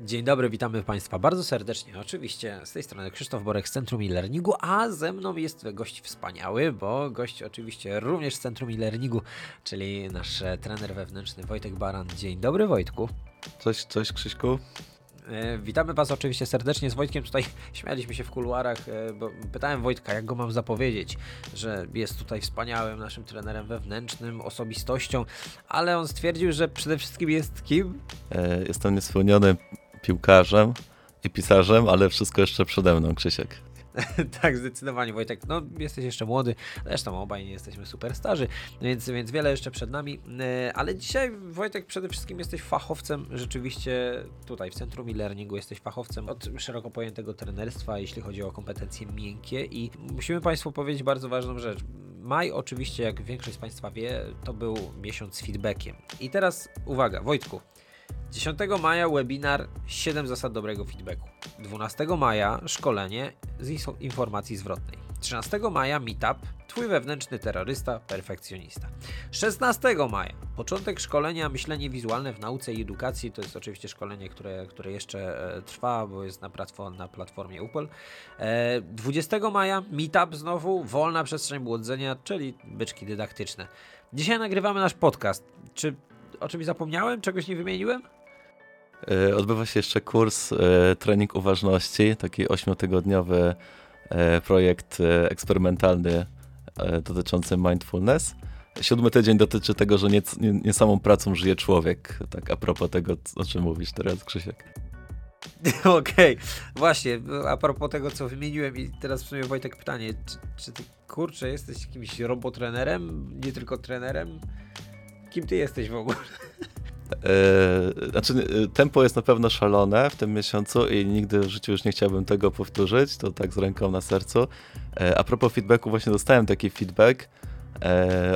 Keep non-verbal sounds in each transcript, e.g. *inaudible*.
Dzień dobry, witamy Państwa bardzo serdecznie. Oczywiście z tej strony Krzysztof Borek z Centrum e-Learningu, a ze mną jest gość wspaniały, bo gość oczywiście również z Centrum e-Learningu, czyli nasz trener wewnętrzny Wojtek Baran. Dzień dobry Wojtku. Cześć, cześć Krzyśku. E, Witamy Was oczywiście serdecznie z Wojtkiem. Tutaj śmialiśmy się w kuluarach, e, bo pytałem Wojtka, jak go mam zapowiedzieć, że jest tutaj wspaniałym naszym trenerem wewnętrznym, osobistością, ale on stwierdził, że przede wszystkim jest kim? E, Jestem niespełnionym piłkarzem i pisarzem, ale wszystko jeszcze przede mną, Krzysiek. *laughs* tak, zdecydowanie Wojtek. No, jesteś jeszcze młody, zresztą obaj nie jesteśmy super starzy, więc, więc wiele jeszcze przed nami. E, Ale dzisiaj, Wojtek, przede wszystkim jesteś fachowcem rzeczywiście tutaj w Centrum e-Learningu. Jesteś fachowcem od szeroko pojętego trenerstwa, jeśli chodzi o kompetencje miękkie i musimy Państwu powiedzieć bardzo ważną rzecz. Maj oczywiście, jak większość z Państwa wie, to był miesiąc z feedbackiem. I teraz uwaga, Wojtku. 10 maja webinar 7 zasad dobrego feedbacku. 12 maja szkolenie z informacji zwrotnej. 13 maja meetup Twój wewnętrzny terrorysta, perfekcjonista. 16 maja początek szkolenia myślenie wizualne w nauce i edukacji. To jest oczywiście szkolenie, które, które jeszcze e, trwa, bo jest na, platform, na platformie UPOL. E, 20 maja meetup znowu, wolna przestrzeń błodzenia, czyli byczki dydaktyczne. Dzisiaj nagrywamy nasz podcast. Czy o czymś zapomniałem? Czegoś nie wymieniłem? E, Odbywa się jeszcze kurs e, Trening Uważności, taki ośmiotygodniowy e, projekt eksperymentalny dotyczący mindfulness. Siódmy tydzień dotyczy tego, że nie, nie, nie samą pracą żyje człowiek. Tak a propos tego, o czym mówisz teraz, Krzysiek. *laughs* Okej, właśnie, a propos tego, co wymieniłem i teraz w sumie Wojtek pytanie, czy, czy ty kurczę jesteś jakimś robotrenerem, nie tylko trenerem? Kim ty jesteś w ogóle? *laughs* E, znaczy, e, tempo jest na pewno szalone w tym miesiącu i nigdy w życiu już nie chciałbym tego powtórzyć, to tak z ręką na sercu. E, a propos feedbacku, właśnie dostałem taki feedback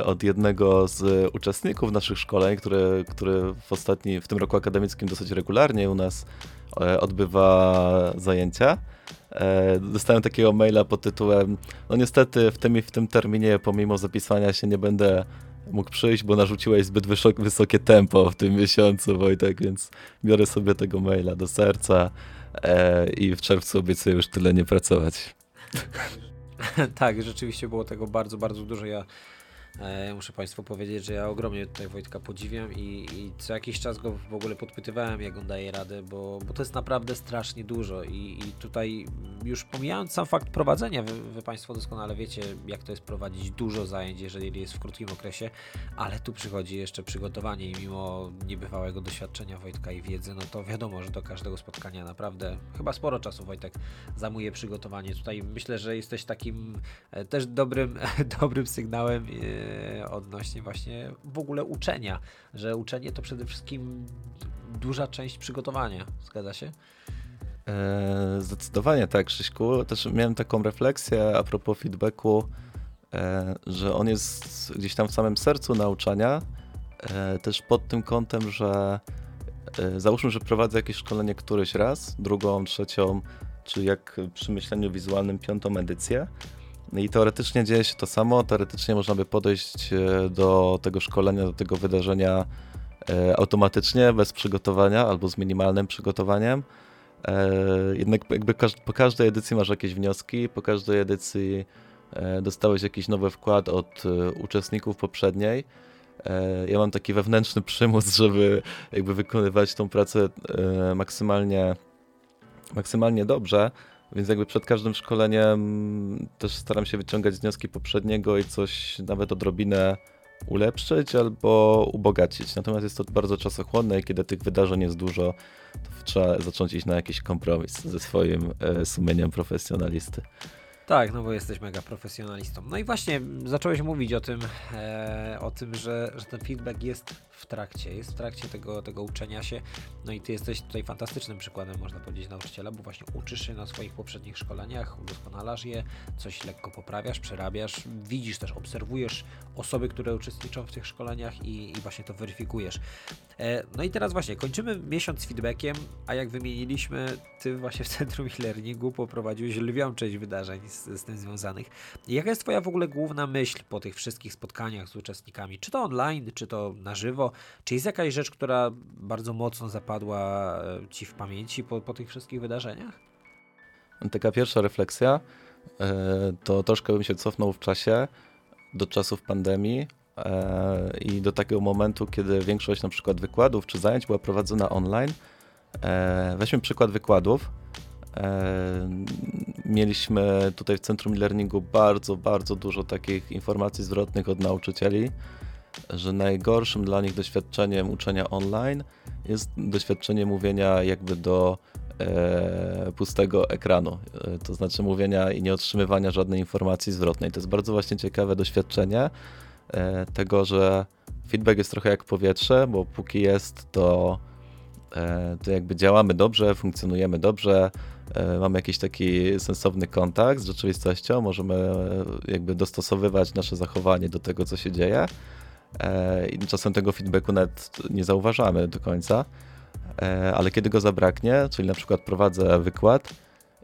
od jednego z uczestników naszych szkoleń, który, który w ostatni, w tym roku akademickim dosyć regularnie u nas odbywa zajęcia. Dostałem takiego maila pod tytułem no niestety w tym i w tym terminie pomimo zapisania się nie będę mógł przyjść, bo narzuciłeś zbyt wysok- wysokie tempo w tym miesiącu, Wojtek, więc biorę sobie tego maila do serca e, i w czerwcu obiecuję już tyle nie pracować. *laughs* tak, rzeczywiście było tego bardzo, bardzo dużo. Ja muszę Państwu powiedzieć, że ja ogromnie tutaj Wojtka podziwiam i, i co jakiś czas go w ogóle podpytywałem, jak on daje radę, bo, bo to jest naprawdę strasznie dużo i, i tutaj już pomijając sam fakt prowadzenia, wy, wy Państwo doskonale wiecie, jak to jest prowadzić dużo zajęć, jeżeli jest w krótkim okresie, ale tu przychodzi jeszcze przygotowanie i mimo niebywałego doświadczenia Wojtka i wiedzy, no to wiadomo, że do każdego spotkania naprawdę chyba sporo czasu Wojtek zajmuje przygotowanie. Tutaj myślę, że jesteś takim e, też dobrym, *laughs* dobrym sygnałem e, odnośnie właśnie w ogóle uczenia, że uczenie to przede wszystkim duża część przygotowania. Zgadza się? E, zdecydowanie tak, Krzyśku. Też miałem taką refleksję a propos feedbacku, e, że on jest gdzieś tam w samym sercu nauczania, e, też pod tym kątem, że e, załóżmy, że prowadzę jakieś szkolenie któryś raz, drugą, trzecią, czy jak przy myśleniu wizualnym piątą edycję. I teoretycznie dzieje się to samo, teoretycznie można by podejść e, do tego szkolenia, do tego wydarzenia e, automatycznie, bez przygotowania albo z minimalnym przygotowaniem. E, jednak jakby po każdej edycji masz jakieś wnioski, po każdej edycji dostałeś jakiś nowy wkład od uczestników poprzedniej. Ja mam taki wewnętrzny przymus, żeby jakby wykonywać tą pracę maksymalnie, maksymalnie dobrze, więc jakby przed każdym szkoleniem też staram się wyciągać wnioski poprzedniego i coś nawet odrobinę ulepszyć albo ubogacić. Natomiast jest to bardzo czasochłonne i kiedy tych wydarzeń jest dużo, to trzeba zacząć iść na jakiś kompromis ze swoim e, sumieniem profesjonalisty. Tak, no bo jesteś mega profesjonalistą. No i właśnie zacząłeś mówić o tym, e, o tym, że, że ten feedback jest w trakcie, jest w trakcie tego, tego uczenia się. No i ty jesteś tutaj fantastycznym przykładem, można powiedzieć, nauczyciela, bo właśnie uczysz się na swoich poprzednich szkoleniach, udoskonalasz je, coś lekko poprawiasz, przerabiasz, widzisz też, obserwujesz osoby, które uczestniczą w tych szkoleniach i, i właśnie to weryfikujesz. E, no i teraz właśnie kończymy miesiąc z feedbackiem, a jak wymieniliśmy, ty właśnie w Centrum e-Learningu poprowadziłeś lwią część wydarzeń z z, tym związanych. Jaka jest Twoja w ogóle główna myśl po tych wszystkich spotkaniach z uczestnikami? Czy to online, czy to na żywo? Czy jest jakaś rzecz, która bardzo mocno zapadła e, Ci w pamięci po, po tych wszystkich wydarzeniach? Taka pierwsza refleksja e, to troszkę bym się cofnął w czasie do czasów pandemii e, i do takiego momentu, kiedy większość na przykład wykładów czy zajęć była prowadzona online. Weźmy przykład wykładów. Mieliśmy tutaj w Centrum e-Learningu bardzo, bardzo dużo takich informacji zwrotnych od nauczycieli, że najgorszym dla nich doświadczeniem uczenia online jest doświadczenie mówienia jakby do e, pustego ekranu, e, to znaczy mówienia i nie otrzymywania żadnej informacji zwrotnej. To jest bardzo właśnie ciekawe doświadczenie e, tego, że feedback jest trochę jak powietrze, bo póki jest, to, e, to jakby działamy dobrze, funkcjonujemy dobrze, e, mamy jakiś taki sensowny kontakt z rzeczywistością, możemy e, jakby dostosowywać nasze zachowanie do tego, co się dzieje. I czasem tego feedbacku nawet nie zauważamy do końca. E, ale kiedy go zabraknie, czyli na przykład prowadzę wykład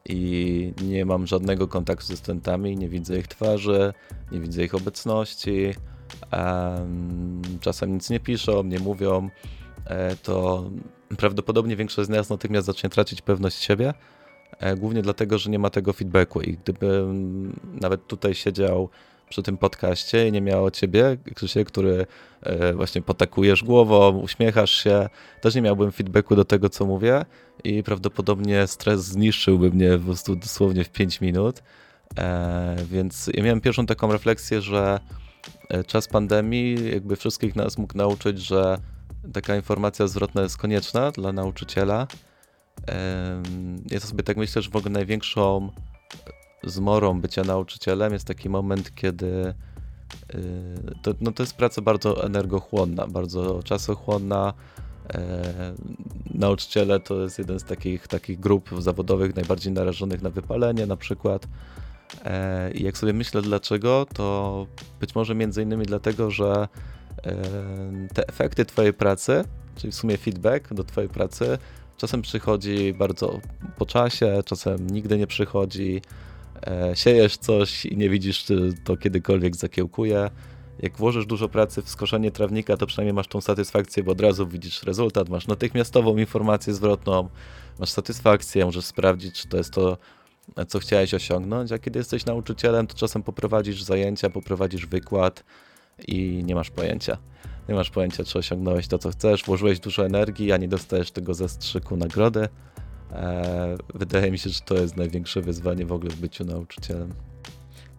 i nie mam żadnego kontaktu ze studentami, nie widzę ich twarzy, nie widzę ich obecności, czasem nic nie piszą, nie mówią, e, to prawdopodobnie większość z nas natychmiast zacznie tracić pewność siebie, e, głównie dlatego, że nie ma tego feedbacku i gdybym nawet tutaj siedział przy tym podcaście i nie miało ciebie, Krzysiek, który e, właśnie potakujesz głową, uśmiechasz się, też nie miałbym feedbacku do tego, co mówię i prawdopodobnie stres zniszczyłby mnie po prostu dosłownie w 5 minut. E, więc ja miałem pierwszą taką refleksję, że czas pandemii jakby wszystkich nas mógł nauczyć, że taka informacja zwrotna jest konieczna dla nauczyciela. Ja sobie tak myślę, że w ogóle największą zmorą bycia nauczycielem jest taki moment, kiedy y, to, no to jest praca bardzo energochłonna, bardzo czasochłonna. E, nauczyciele to jest jeden z takich, takich grup zawodowych najbardziej narażonych na wypalenie na przykład. E, I jak sobie myślę dlaczego, to być może między innymi dlatego, że te efekty twojej pracy, czyli w sumie feedback do twojej pracy, czasem przychodzi bardzo po czasie, czasem nigdy nie przychodzi. E, siejesz coś i nie widzisz, czy to kiedykolwiek zakiełkuje. Jak włożysz dużo pracy w skoszenie trawnika, to przynajmniej masz tą satysfakcję, bo od razu widzisz rezultat, masz natychmiastową informację zwrotną, masz satysfakcję, możesz sprawdzić, czy to jest to, co chciałeś osiągnąć, a kiedy jesteś nauczycielem, to czasem poprowadzisz zajęcia, poprowadzisz wykład i nie masz pojęcia. Nie masz pojęcia, czy osiągnąłeś to, co chcesz, włożyłeś dużo energii, a nie dostajesz tego zastrzyku nagrody. E, wydaje mi się, że to jest największe wyzwanie w ogóle w byciu nauczycielem.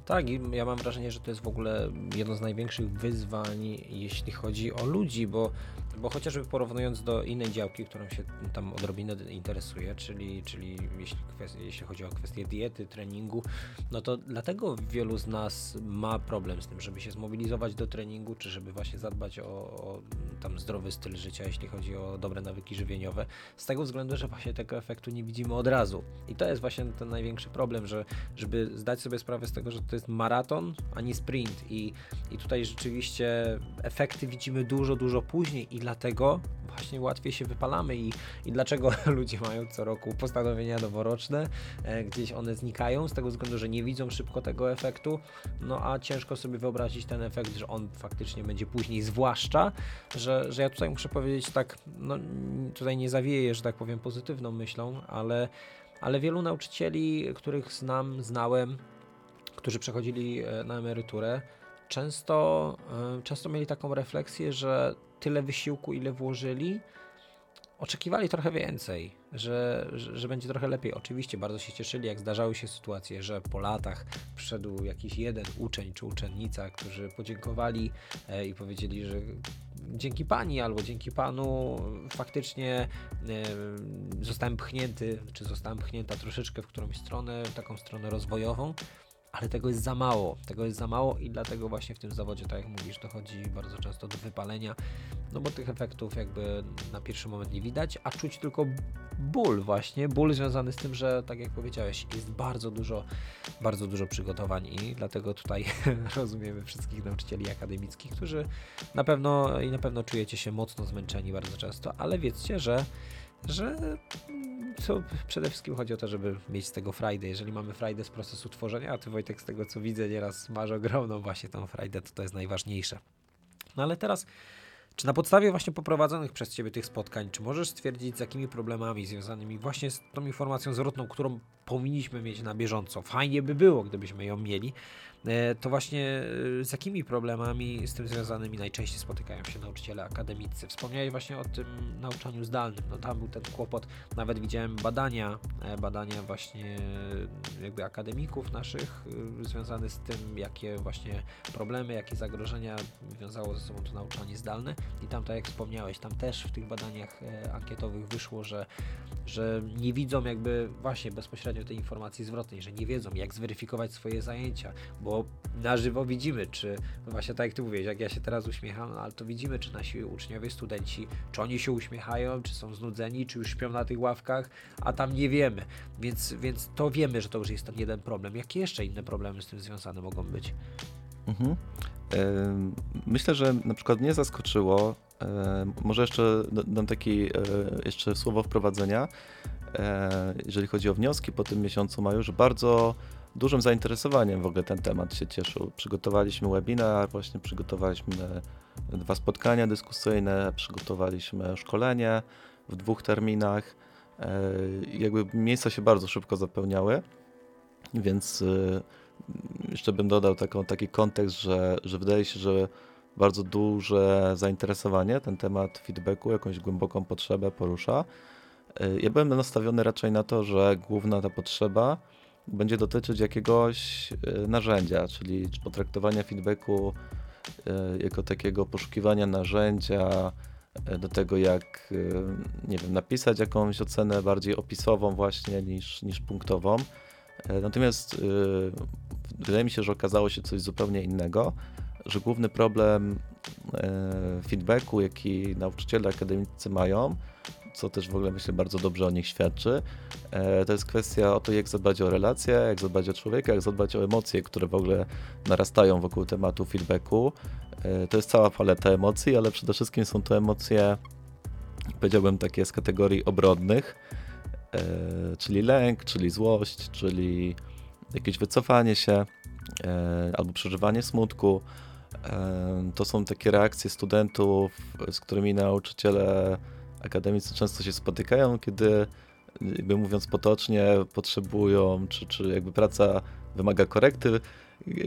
Tak, i ja mam wrażenie, że to jest w ogóle jedno z największych wyzwań, jeśli chodzi o ludzi, bo bo chociażby porównując do innej działki, którą się tam odrobinę interesuje, czyli, czyli jeśli, jeśli chodzi o kwestię diety, treningu, no to dlatego wielu z nas ma problem z tym, żeby się zmobilizować do treningu, czy żeby właśnie zadbać o, o tam zdrowy styl życia, jeśli chodzi o dobre nawyki żywieniowe, z tego względu, że właśnie tego efektu nie widzimy od razu. I to jest właśnie ten największy problem, że żeby zdać sobie sprawę z tego, że to jest maraton, a nie sprint. I, i tutaj rzeczywiście efekty widzimy dużo, dużo później i dlatego właśnie łatwiej się wypalamy. I, i dlaczego *laughs* ludzie mają co roku postanowienia noworoczne, e, gdzieś one znikają z tego względu, że nie widzą szybko tego efektu, no a ciężko sobie wyobrazić ten efekt, że on faktycznie będzie później, zwłaszcza, że, że ja tutaj muszę powiedzieć tak, no tutaj nie zawieję, że tak powiem pozytywną myślą, ale, ale wielu nauczycieli, których znam, znałem, którzy przechodzili e, na emeryturę, często, e, często mieli taką refleksję, że tyle wysiłku, ile włożyli, oczekiwali trochę więcej, że, że, że, będzie trochę lepiej. Oczywiście bardzo się cieszyli, jak zdarzały się sytuacje, że po latach przyszedł jakiś jeden uczeń czy uczennica, którzy podziękowali e, i powiedzieli, że dzięki pani albo dzięki panu faktycznie zostałem pchnięty, czy zostałem pchnięta troszeczkę w którąś stronę, w taką stronę rozwojową ale tego jest za mało. Tego jest za mało i dlatego właśnie w tym zawodzie, tak jak mówisz, dochodzi bardzo często do wypalenia, no bo tych efektów jakby na pierwszy moment nie widać, a czuć tylko ból właśnie, ból związany z tym, że tak jak powiedziałeś, jest bardzo dużo, bardzo dużo przygotowań i dlatego tutaj *laughs* rozumiemy wszystkich nauczycieli akademickich, którzy na pewno i na pewno czujecie się mocno zmęczeni bardzo często, ale wiedzcie, że że co przede wszystkim chodzi o to, żeby mieć z tego frajdę. Jeżeli mamy frajdę z procesu tworzenia, a ty Wojtek z tego co widzę nieraz masz ogromną właśnie tą frajdę, to to jest najważniejsze. No ale teraz czy na podstawie właśnie poprowadzonych przez Ciebie tych spotkań, czy możesz stwierdzić, z jakimi problemami związanymi właśnie z tą informacją zwrotną, którą powinniśmy mieć na bieżąco, fajnie by było, gdybyśmy ją mieli, to właśnie e, z jakimi problemami z tym związanymi najczęściej spotykają się nauczyciele akademicy? Wspomniałeś właśnie o tym nauczaniu zdalnym. No tam był ten kłopot. Nawet widziałem badania, e, badania właśnie jakby akademików naszych związane z tym, jakie właśnie problemy, jakie zagrożenia wiązało ze sobą to nauczanie zdalne. I tam, tak jak wspomniałeś, tam też w tych badaniach ankietowych wyszło, że, że nie widzą jakby właśnie bezpośrednio tej informacji zwrotnej, że nie wiedzą, jak zweryfikować swoje zajęcia, bo na żywo widzimy, czy no właśnie tak jak ty mówisz, jak ja się teraz uśmiecham, no ale to widzimy, czy nasi uczniowie, studenci, czy oni się uśmiechają, czy są znudzeni, czy już śpią na tych ławkach, a tam nie wiemy. Więc, więc to wiemy, że to już jest ten jeden problem. Jakie jeszcze inne problemy z tym związane mogą być? Mhm. Myślę, że na przykład mnie zaskoczyło, może jeszcze dam takie jeszcze słowo wprowadzenia, e, jeżeli chodzi o wnioski po tym miesiącu maju, że bardzo dużym zainteresowaniem w ogóle ten temat się cieszył. Przygotowaliśmy webinar, właśnie przygotowaliśmy dwa spotkania dyskusyjne, przygotowaliśmy szkolenie w dwóch terminach. E, jakby miejsca się bardzo szybko zapełniały, więc e, jeszcze bym dodał taką, taki kontekst, że, że wydaje się, że bardzo duże zainteresowanie ten temat feedbacku, jakąś głęboką potrzebę porusza. E, ja byłem nastawiony raczej na to, że główna ta potrzeba będzie dotyczyć jakiegoś e, narzędzia, czyli potraktowania feedbacku e, jako takiego poszukiwania narzędzia e, do tego, jak nie wiem, napisać jakąś ocenę bardziej opisową właśnie niż, niż punktową. Natomiast wydaje mi się, że okazało się coś zupełnie innego, że główny problem feedbacku, jaki nauczyciele akademicy mają, co też w ogóle myślę bardzo dobrze o nich świadczy. E, to jest kwestia o to, jak zadbać o relacje, jak zadbać o człowieka, jak zadbać o emocje, które w ogóle narastają wokół tematu feedbacku. E, to jest cała paleta emocji, ale przede wszystkim są to emocje, powiedziałbym, takie z kategorii obrodnych, e, czyli lęk, czyli złość, czyli jakieś wycofanie się albo przeżywanie smutku. To są takie reakcje studentów, z którymi nauczyciele akademicy często się spotykają, kiedy jakby mówiąc potocznie, potrzebują, czy, czy jakby praca wymaga korekty,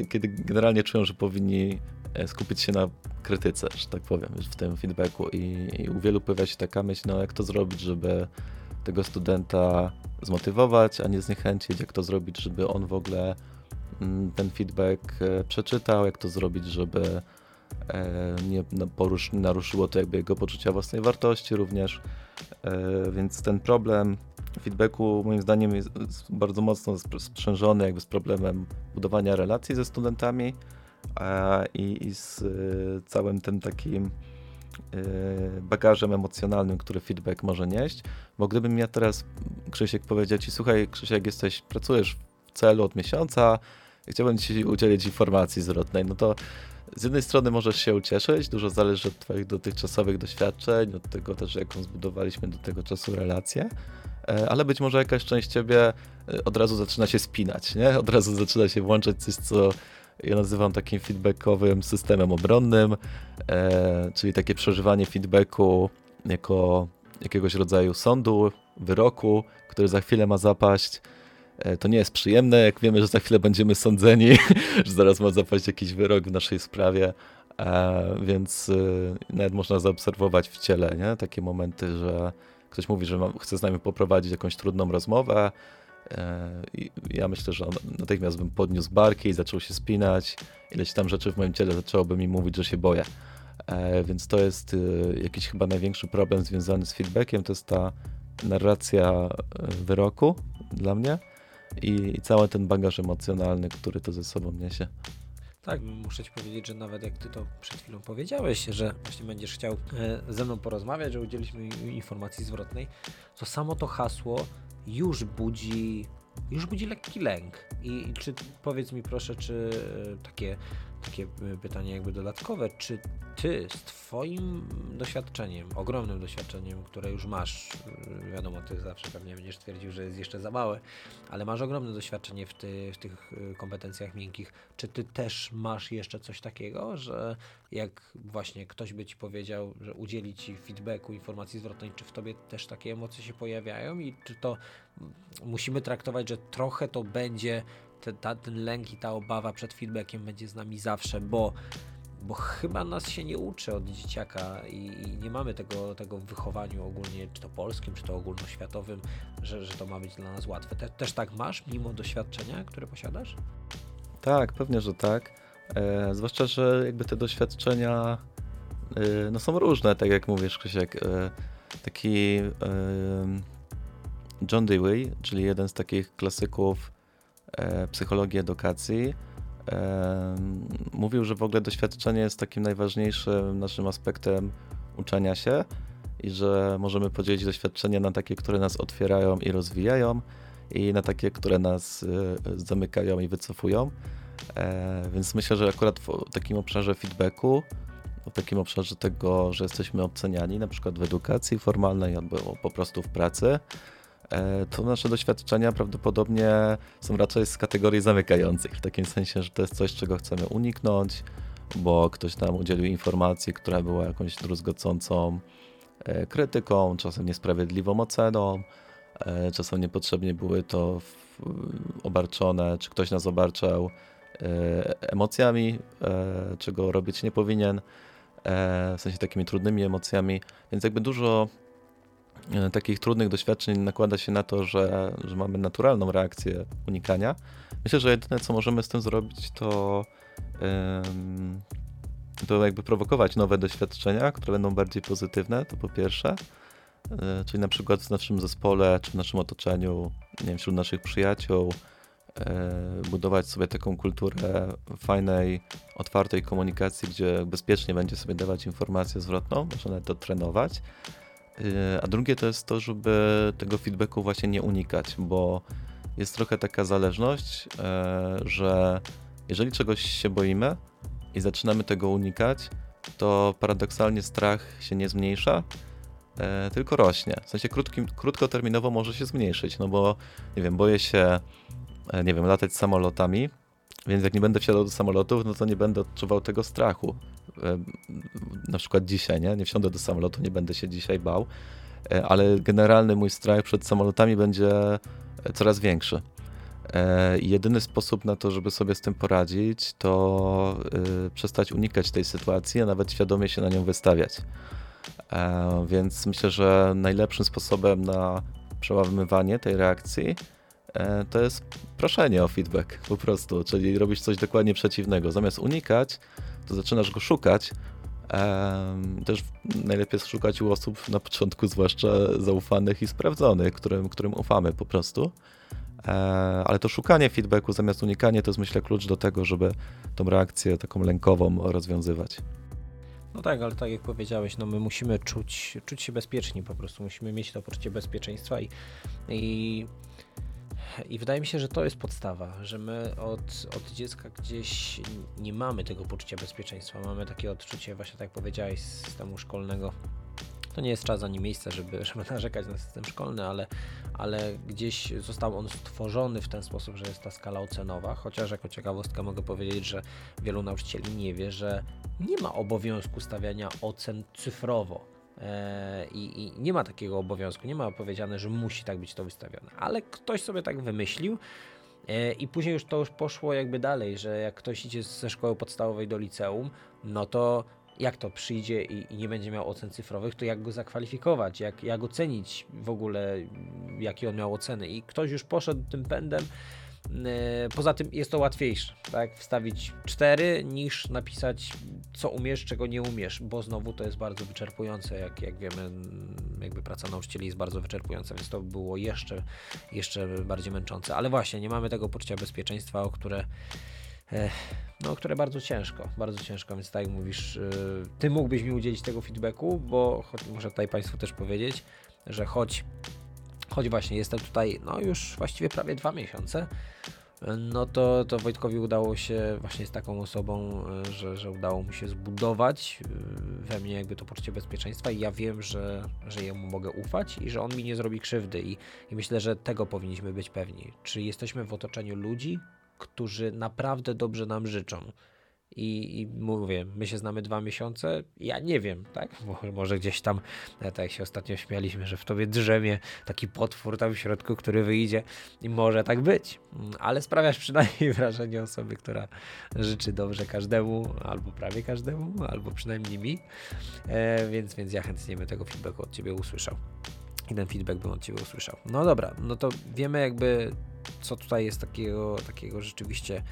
kiedy generalnie czują, że powinni e, skupić się na krytyce, że tak powiem, w tym feedbacku. I, i u wielu pojawia się taka myśl, no jak to zrobić, żeby tego studenta zmotywować, a nie zniechęcić, jak to zrobić, żeby on w ogóle mm, ten feedback e, przeczytał, jak to zrobić, żeby nie no, naruszyło to jakby jego poczucia własnej wartości również, e, więc ten problem feedbacku moim zdaniem jest bardzo mocno sprzężony jakby z problemem budowania relacji ze studentami i, i z e, całym tym takim bagażem emocjonalnym, który feedback może nieść, bo gdybym ja teraz Krzysiek powiedział ci, słuchaj Krzysiek, jesteś, pracujesz w celu od miesiąca, chciałbym ci udzielić informacji zwrotnej, no to z jednej strony możesz się ucieszyć, dużo zależy od Twoich dotychczasowych doświadczeń, od tego też, jaką zbudowaliśmy do tego czasu relację, e, ale być może jakaś część Ciebie e, od razu zaczyna się spinać, nie? Od razu zaczyna się włączać coś, co ja nazywam takim feedbackowym systemem obronnym, e, czyli takie przeżywanie feedbacku jako jakiegoś rodzaju sądu, wyroku, który za chwilę ma zapaść to nie jest przyjemne, jak wiemy, że za chwilę będziemy sądzeni, *laughs* że zaraz ma zapaść jakiś wyrok w naszej sprawie, e, więc e, nawet można zaobserwować w ciele nie? takie momenty, że ktoś mówi, że chce z nami poprowadzić jakąś trudną rozmowę. I ja myślę, że natychmiast bym podniósł barki i zaczął się spinać. Ileś tam rzeczy w moim ciele zaczęłoby mi mówić, że się boję. Więc to jest jakiś chyba największy problem związany z feedbackiem. To jest ta narracja wyroku dla mnie i, i cały ten bagaż emocjonalny, który to ze sobą niesie. Tak, muszę Ci powiedzieć, że nawet jak Ty to przed chwilą powiedziałeś, że właśnie będziesz chciał e, ze mną porozmawiać, że udzieliśmy informacji zwrotnej, to samo to hasło już budzi, już budzi lekki lęk. I, i czy powiedz mi proszę, czy e, takie takie y, pytanie jakby dodatkowe, czy ty z twoim doświadczeniem, ogromnym doświadczeniem, które już masz, y, wiadomo, ty zawsze pewnie będziesz twierdził, że jest jeszcze za małe, ale masz ogromne doświadczenie w, ty, w tych y, kompetencjach miękkich, czy ty też masz jeszcze coś takiego, że jak właśnie ktoś by ci powiedział, że udzieli ci feedbacku, informacji zwrotnej, czy w tobie też takie emocje się pojawiają i czy to musimy traktować, że trochę to będzie te, ta, ten lęk i ta obawa przed feedbackiem będzie z nami zawsze, bo, bo chyba nas się nie uczy od dzieciaka i, i, nie mamy tego, tego w wychowaniu ogólnie, czy to polskim, czy to ogólnoświatowym, że, że to ma być dla nas łatwe. Te, też tak masz, mimo doświadczenia, które posiadasz? Tak, pewnie, że tak. E, zwłaszcza, że jakby te doświadczenia e, no są różne, tak jak mówisz, Krzysiek. E, taki e, John Dewey, czyli jeden z takich klasyków psychologii edukacji, e, mówił, że w ogóle doświadczenie jest takim najważniejszym naszym aspektem uczenia się i że możemy podzielić doświadczenie na takie, które nas otwierają i rozwijają i na takie, które nas e, zamykają i wycofują. Więc myślę, że akurat w takim obszarze feedbacku, w takim obszarze tego, że jesteśmy oceniani, na przykład w edukacji formalnej albo po prostu w pracy, E, to nasze doświadczenia prawdopodobnie są raczej z kategorii zamykających, w takim sensie, że to jest coś, czego chcemy uniknąć, bo ktoś nam udzielił informacji, która była jakąś druzgocącą e, krytyką, czasem niesprawiedliwą oceną, e, czasem niepotrzebnie były to obarczone, czy ktoś nas obarczał emocjami, czego robić nie powinien, w sensie takimi trudnymi emocjami, więc jakby dużo E, takich trudnych doświadczeń nakłada się na to, że, że mamy naturalną reakcję unikania. Myślę, że jedyne co możemy z tym zrobić, to, to jakby prowokować nowe doświadczenia, które będą bardziej pozytywne, to po pierwsze. E, czyli na przykład w naszym zespole, czy w naszym otoczeniu, nie wiem, wśród naszych przyjaciół, e, budować sobie taką kulturę fajnej, otwartej komunikacji, gdzie bezpiecznie będzie sobie dawać informację zwrotną, można to trenować. A drugie to jest to, żeby tego feedbacku właśnie nie unikać, bo jest trochę taka zależność, e, że jeżeli czegoś się boimy i zaczynamy tego unikać, to paradoksalnie strach się nie zmniejsza, e, tylko rośnie. W sensie krótkim, krótkoterminowo może się zmniejszyć, no bo nie wiem, boję się, nie wiem, latać samolotami, więc jak nie będę wsiadał do samolotów, no to nie będę odczuwał tego strachu. E, na przykład dzisiaj, nie? Nie wsiądę do samolotu, nie będę się dzisiaj bał, e, ale generalny mój strach przed samolotami będzie e, coraz większy. Jedyny sposób na to, żeby sobie z tym poradzić, to przestać unikać tej sytuacji, a nawet świadomie się na nią wystawiać. Więc myślę, że najlepszym sposobem na przełamywanie tej reakcji to jest proszenie o feedback po prostu, czyli robić coś dokładnie przeciwnego. Zamiast unikać, to zaczynasz go szukać. Też najlepiej szukać u osób na początku, zwłaszcza zaufanych i sprawdzonych, którym, którym ufamy po prostu. E, ale to szukanie feedbacku zamiast unikanie to jest myślę klucz do tego, żeby tą reakcję taką lękową rozwiązywać. No tak, ale tak jak powiedziałeś, no my musimy czuć, czuć się bezpieczni po prostu, musimy mieć to poczucie bezpieczeństwa i, i i wydaje mi się, że to jest podstawa, że my od, od dziecka gdzieś nie mamy tego poczucia bezpieczeństwa. Mamy takie odczucie, właśnie tak jak powiedziałeś, z systemu szkolnego. To nie jest czas ani miejsce, żeby, *laughs* żeby narzekać na system szkolny, ale, ale gdzieś został on stworzony w ten sposób, że jest ta skala ocenowa. Chociaż jako ciekawostkę mogę powiedzieć, że wielu nauczycieli nie wie, że nie ma obowiązku stawiania ocen cyfrowo I, I, nie ma takiego obowiązku, nie ma powiedziane, że musi tak być to wystawione, ale ktoś sobie tak wymyślił e, i później już to już poszło jakby dalej, że jak ktoś idzie ze szkoły podstawowej do liceum, no to jak to przyjdzie i, i nie będzie miał ocen cyfrowych, to jak go zakwalifikować, jak, jak ocenić w ogóle, jakie on miał oceny. I ktoś już poszedł tym pędem, E, poza tym jest to łatwiejsze, tak? Wstawić 4 niż napisać, co umiesz, czego nie umiesz, bo znowu to jest bardzo wyczerpujące, jak, jak wiemy, jakby praca nauczycieli jest bardzo wyczerpująca, więc to było jeszcze, jeszcze bardziej męczące. Ale właśnie, nie mamy tego poczucia bezpieczeństwa, o które e, no, które bardzo ciężko, bardzo ciężko, więc tak jak mówisz, e, ty mógłbyś mi udzielić tego feedbacku, bo choć, muszę tutaj Państwu też powiedzieć, że choć choć właśnie jestem tutaj no już właściwie prawie dwa miesiące, no to, to Wojtkowi udało się właśnie z taką osobą, e, że, że udało mu się zbudować e, we mnie jakby to poczucie bezpieczeństwa i ja wiem, że, że jemu mogę ufać i że on mi nie zrobi krzywdy i, i myślę, że tego powinniśmy być pewni. Czy jesteśmy w otoczeniu ludzi, którzy naprawdę dobrze nam życzą? I, I, mówię, my się znamy dwa miesiące, ja nie wiem, tak? Może gdzieś tam, tak jak się ostatnio śmialiśmy, że w tobie drzemie taki potwór tam w środku, który wyjdzie i może tak być. Ale sprawiasz przynajmniej *laughs* wrażenie osoby, która życzy dobrze każdemu, albo prawie każdemu, albo przynajmniej mi. E, więc, więc ja chętnie bym tego feedbacku od ciebie usłyszał. I ten feedback bym od ciebie usłyszał. No dobra, no to wiemy jakby co tutaj jest takiego, takiego rzeczywiście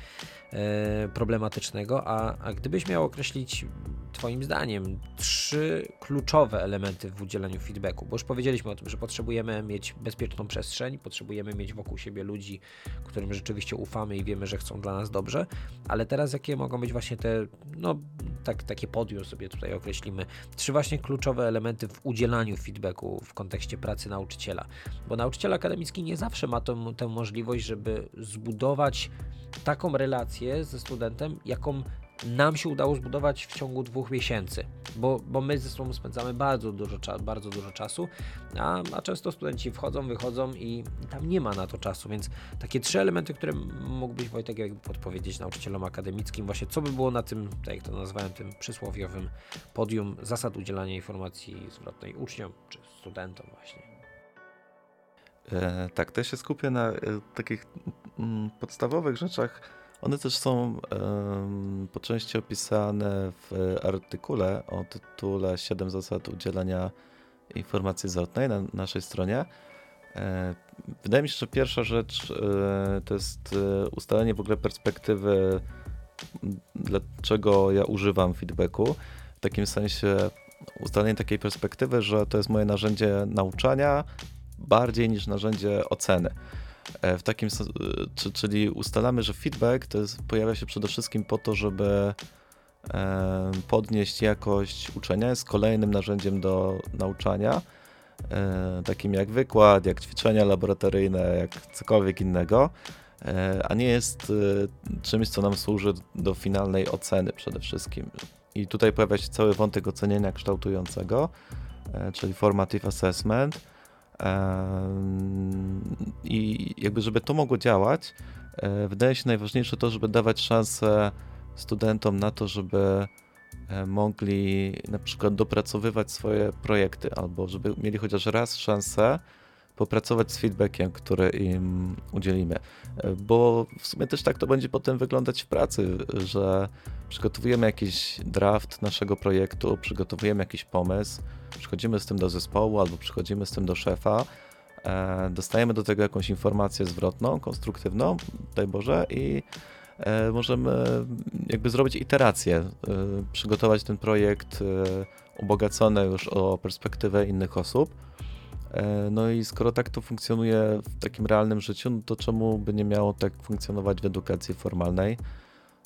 e, problematycznego, a, a gdybyś miał określić Twoim zdaniem trzy kluczowe elementy w udzielaniu feedbacku, bo już powiedzieliśmy o tym, że potrzebujemy mieć bezpieczną przestrzeń, potrzebujemy mieć wokół siebie ludzi, którym rzeczywiście ufamy i wiemy, że chcą dla nas dobrze, ale teraz jakie mogą być właśnie te, no tak, takie podium sobie tutaj określimy, trzy właśnie kluczowe elementy w udzielaniu feedbacku w kontekście pracy nauczyciela, bo nauczyciel akademicki nie zawsze ma tę, tę możliwość, żeby zbudować taką relację ze studentem, jaką nam się udało zbudować w ciągu dwóch miesięcy, bo, bo my ze sobą spędzamy bardzo dużo, bardzo dużo czasu, a, a często studenci wchodzą, wychodzą i, tam nie ma na to czasu, więc takie trzy elementy, które mógłbyś Wojtek jakby podpowiedzieć nauczycielom akademickim, właśnie co by było na tym, tak jak to nazwałem, tym przysłowiowym podium zasad udzielania informacji zwrotnej uczniom czy studentom właśnie. E, tak, to się skupię na e, takich mm, podstawowych rzeczach, one też są po części opisane w artykule o tytule 7 zasad udzielania informacji zwrotnej na naszej stronie. E, wydaje mi się, że pierwsza rzecz to jest ustalenie w ogóle perspektywy, dlaczego ja używam feedbacku. W takim sensie ustalenie takiej perspektywy, że to jest moje narzędzie nauczania bardziej niż narzędzie oceny. E, w takim, e, czyli ustalamy, że feedback to jest, pojawia się przede wszystkim po to, żeby e, podnieść jakość uczenia, jest kolejnym narzędziem do nauczania, takim jak wykład, jak ćwiczenia laboratoryjne, jak cokolwiek innego, a nie jest czymś, co nam służy do finalnej oceny przede wszystkim. I tutaj pojawia się cały wątek oceniania kształtującego, czyli formative assessment, i jakby, żeby to mogło działać, e, wydaje się najważniejsze to, żeby dawać szansę studentom na to, żeby e, mogli na przykład dopracowywać swoje projekty, albo żeby mieli chociaż raz szansę popracować z feedbackiem, który im udzielimy. E, bo w sumie też tak to będzie potem wyglądać w pracy, że przygotowujemy jakiś draft naszego projektu, przygotowujemy jakiś pomysł, przychodzimy z tym do zespołu albo przychodzimy z tym do szefa, e, dostajemy do tego jakąś informację zwrotną, konstruktywną, daj Boże, i e, możemy jakby zrobić iterację, przygotować ten projekt ubogacony już o perspektywę innych osób E, no i skoro tak to funkcjonuje w takim realnym życiu, no to czemu by nie miało tak funkcjonować w edukacji formalnej?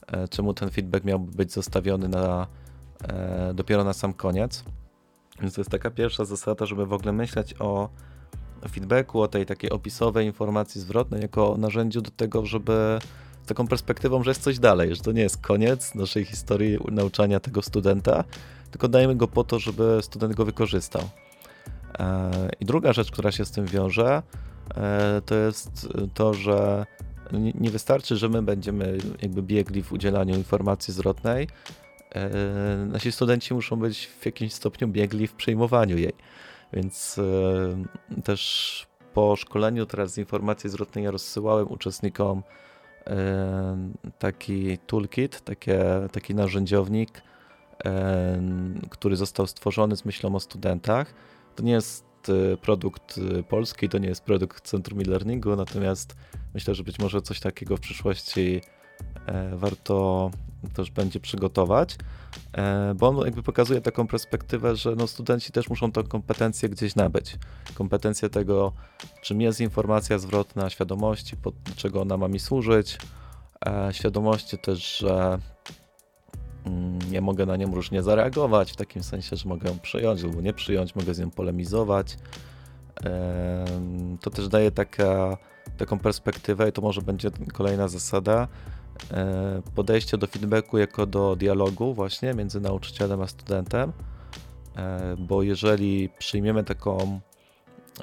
E, czemu ten feedback miałby być zostawiony na, e, dopiero na sam koniec? Więc to jest taka pierwsza zasada, żeby w ogóle myśleć o feedbacku, o tej takiej opisowej informacji zwrotnej jako narzędziu do tego, żeby z taką perspektywą, że jest coś dalej, że to nie jest koniec naszej historii nauczania tego studenta, tylko dajemy go po to, żeby student go wykorzystał. E, I druga rzecz, która się z tym wiąże, e, to jest to, że nie wystarczy, że my będziemy jakby biegli w udzielaniu informacji zwrotnej. E, nasi studenci muszą być w jakimś stopniu biegli w przyjmowaniu jej. Więc też po szkoleniu teraz z informacji zwrotnej ja rozsyłałem uczestnikom taki toolkit, takie, taki narzędziownik, który został stworzony z myślą o studentach to nie jest e, produkt e, polski, to nie jest produkt Centrum e-Learningu, natomiast myślę, że być może coś takiego w przyszłości e, warto też będzie przygotować, bo on jakby pokazuje taką perspektywę, że no studenci też muszą tę kompetencję gdzieś nabyć. Kompetencję tego, czym jest informacja zwrotna, świadomości, pod czego ona ma mi służyć, świadomości też, że ja mm, mogę na nią różnie zareagować, w takim sensie, że mogę ją przyjąć albo nie przyjąć, mogę z nią polemizować. To też daje taka, taką perspektywę i to może będzie kolejna zasada, e, podejście do feedbacku jako do dialogu właśnie między nauczycielem a studentem, e, bo jeżeli przyjmiemy taką,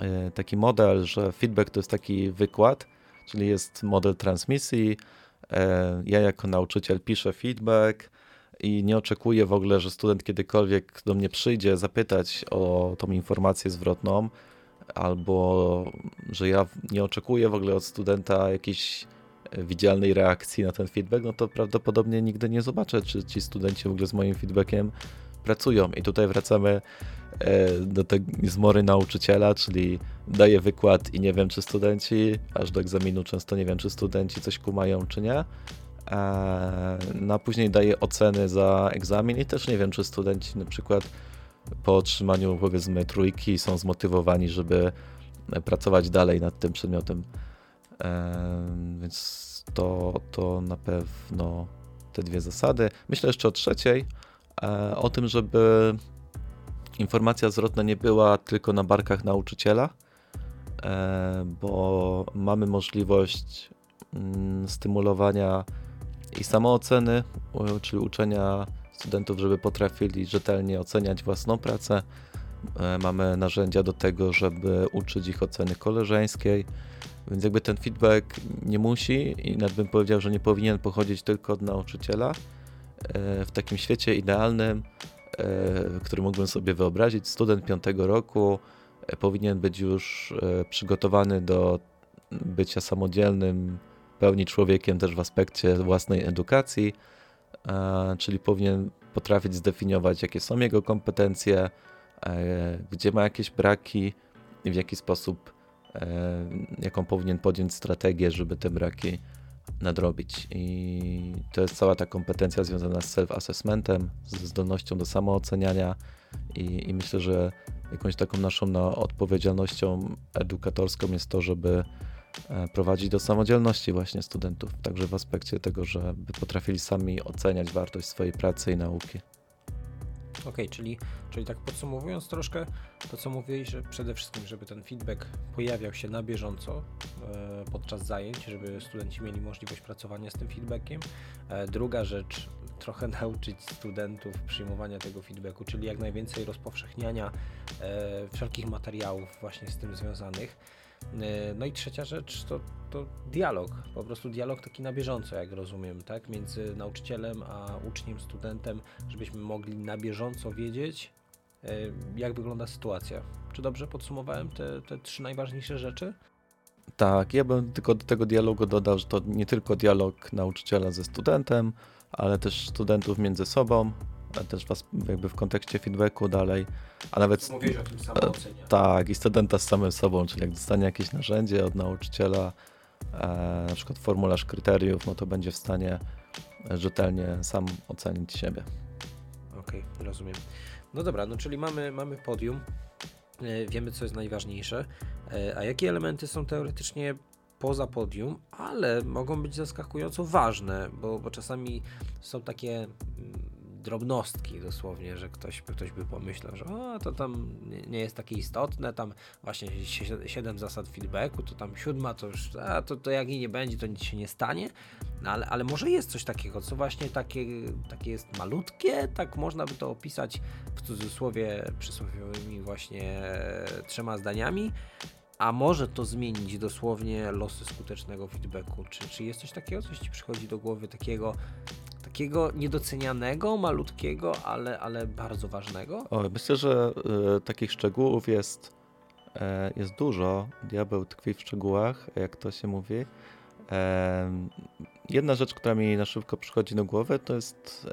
e, taki model, że feedback to jest taki wykład, czyli jest model transmisji, ja jako nauczyciel piszę feedback, i nie oczekuję w ogóle, że student kiedykolwiek do mnie przyjdzie zapytać o tą informację zwrotną, albo że ja nie oczekuję w ogóle od studenta jakiejś e, widzialnej reakcji na ten feedback, no to prawdopodobnie nigdy nie zobaczę, czy ci studenci w ogóle z moim feedbackiem pracują. I tutaj wracamy e, do tej zmory nauczyciela, czyli daję wykład i nie wiem, czy studenci, aż do egzaminu często nie wiem, czy studenci coś kumają, czy nie. No a później daję oceny za egzamin i też nie wiem, czy studenci na przykład po otrzymaniu powiedzmy trójki są zmotywowani, żeby pracować dalej nad tym przedmiotem. Więc to, to na pewno te dwie zasady. Myślę jeszcze o trzeciej, e, o tym, żeby informacja zwrotna nie była tylko na barkach nauczyciela, bo mamy możliwość mm, stymulowania i samooceny, czyli uczenia studentów, żeby potrafili rzetelnie oceniać własną pracę. E, mamy narzędzia do tego, żeby uczyć ich oceny koleżeńskiej, więc jakby ten feedback nie musi i nawet bym powiedział, że nie powinien pochodzić tylko od nauczyciela. E, w takim świecie idealnym, e, który mógłbym sobie wyobrazić, student piątego roku powinien być już przygotowany do bycia samodzielnym pełni człowiekiem też w aspekcie własnej edukacji, czyli powinien potrafić zdefiniować, jakie są jego kompetencje, e, gdzie ma jakieś braki i w jaki sposób, e, jaką powinien podjąć strategię, żeby te braki nadrobić. I to jest cała ta kompetencja związana z self-assessmentem, ze zdolnością do samooceniania i, i myślę, że jakąś taką naszą no, odpowiedzialnością edukatorską jest to, żeby E, prowadzi do samodzielności właśnie studentów, także w aspekcie tego, żeby potrafili sami oceniać wartość swojej pracy i nauki. Okej, okay, czyli, czyli tak podsumowując troszkę to, co mówiłeś, że przede wszystkim, żeby ten feedback pojawiał się na bieżąco e, podczas zajęć, żeby studenci mieli możliwość pracowania z tym feedbackiem. E, druga rzecz, trochę *laughs* nauczyć studentów przyjmowania tego feedbacku, czyli jak najwięcej rozpowszechniania e, wszelkich materiałów właśnie z tym związanych. E, no i trzecia rzecz to, to dialog, po prostu dialog taki na bieżąco, jak rozumiem, tak, między nauczycielem a uczniem, studentem, żebyśmy mogli na bieżąco wiedzieć, e, jak wygląda sytuacja. Czy dobrze podsumowałem te, te trzy najważniejsze rzeczy? Tak, ja bym tylko do tego dialogu dodał, że to nie tylko dialog nauczyciela ze studentem, ale też studentów między sobą, też was jakby w kontekście feedbacku dalej, a nawet... Mówisz o tym samoocenie. Tak, i studenta z samym sobą, czyli jak dostanie jakieś narzędzie od nauczyciela, e, na przykład formularz kryteriów, no to będzie w stanie rzetelnie sam ocenić siebie. Okej, okay, rozumiem. No dobra, no czyli mamy, mamy podium, e, wiemy co jest najważniejsze, e, a jakie elementy są teoretycznie poza podium, ale mogą być zaskakująco ważne, bo, bo czasami są takie mm, drobnostki dosłownie, że ktoś, ktoś by pomyślał, że o, to tam nie jest takie istotne, tam właśnie 7 zasad feedbacku, to tam siódma to już, a to, to jak i nie będzie, to nic się nie stanie, no, ale, ale może jest coś takiego, co właśnie takie, takie jest malutkie, tak można by to opisać w cudzysłowie przysłowiowymi właśnie trzema zdaniami, a może to zmienić dosłownie losy skutecznego feedbacku. Czy, czy jest coś takiego, coś Ci przychodzi do głowy takiego, takiego niedocenianego, malutkiego, ale, ale bardzo ważnego? O, myślę, że y, takich szczegółów jest, y, jest dużo. Diabeł tkwi w szczegółach, jak to się mówi. Y, jedna rzecz, która mi na szybko przychodzi do głowy, to jest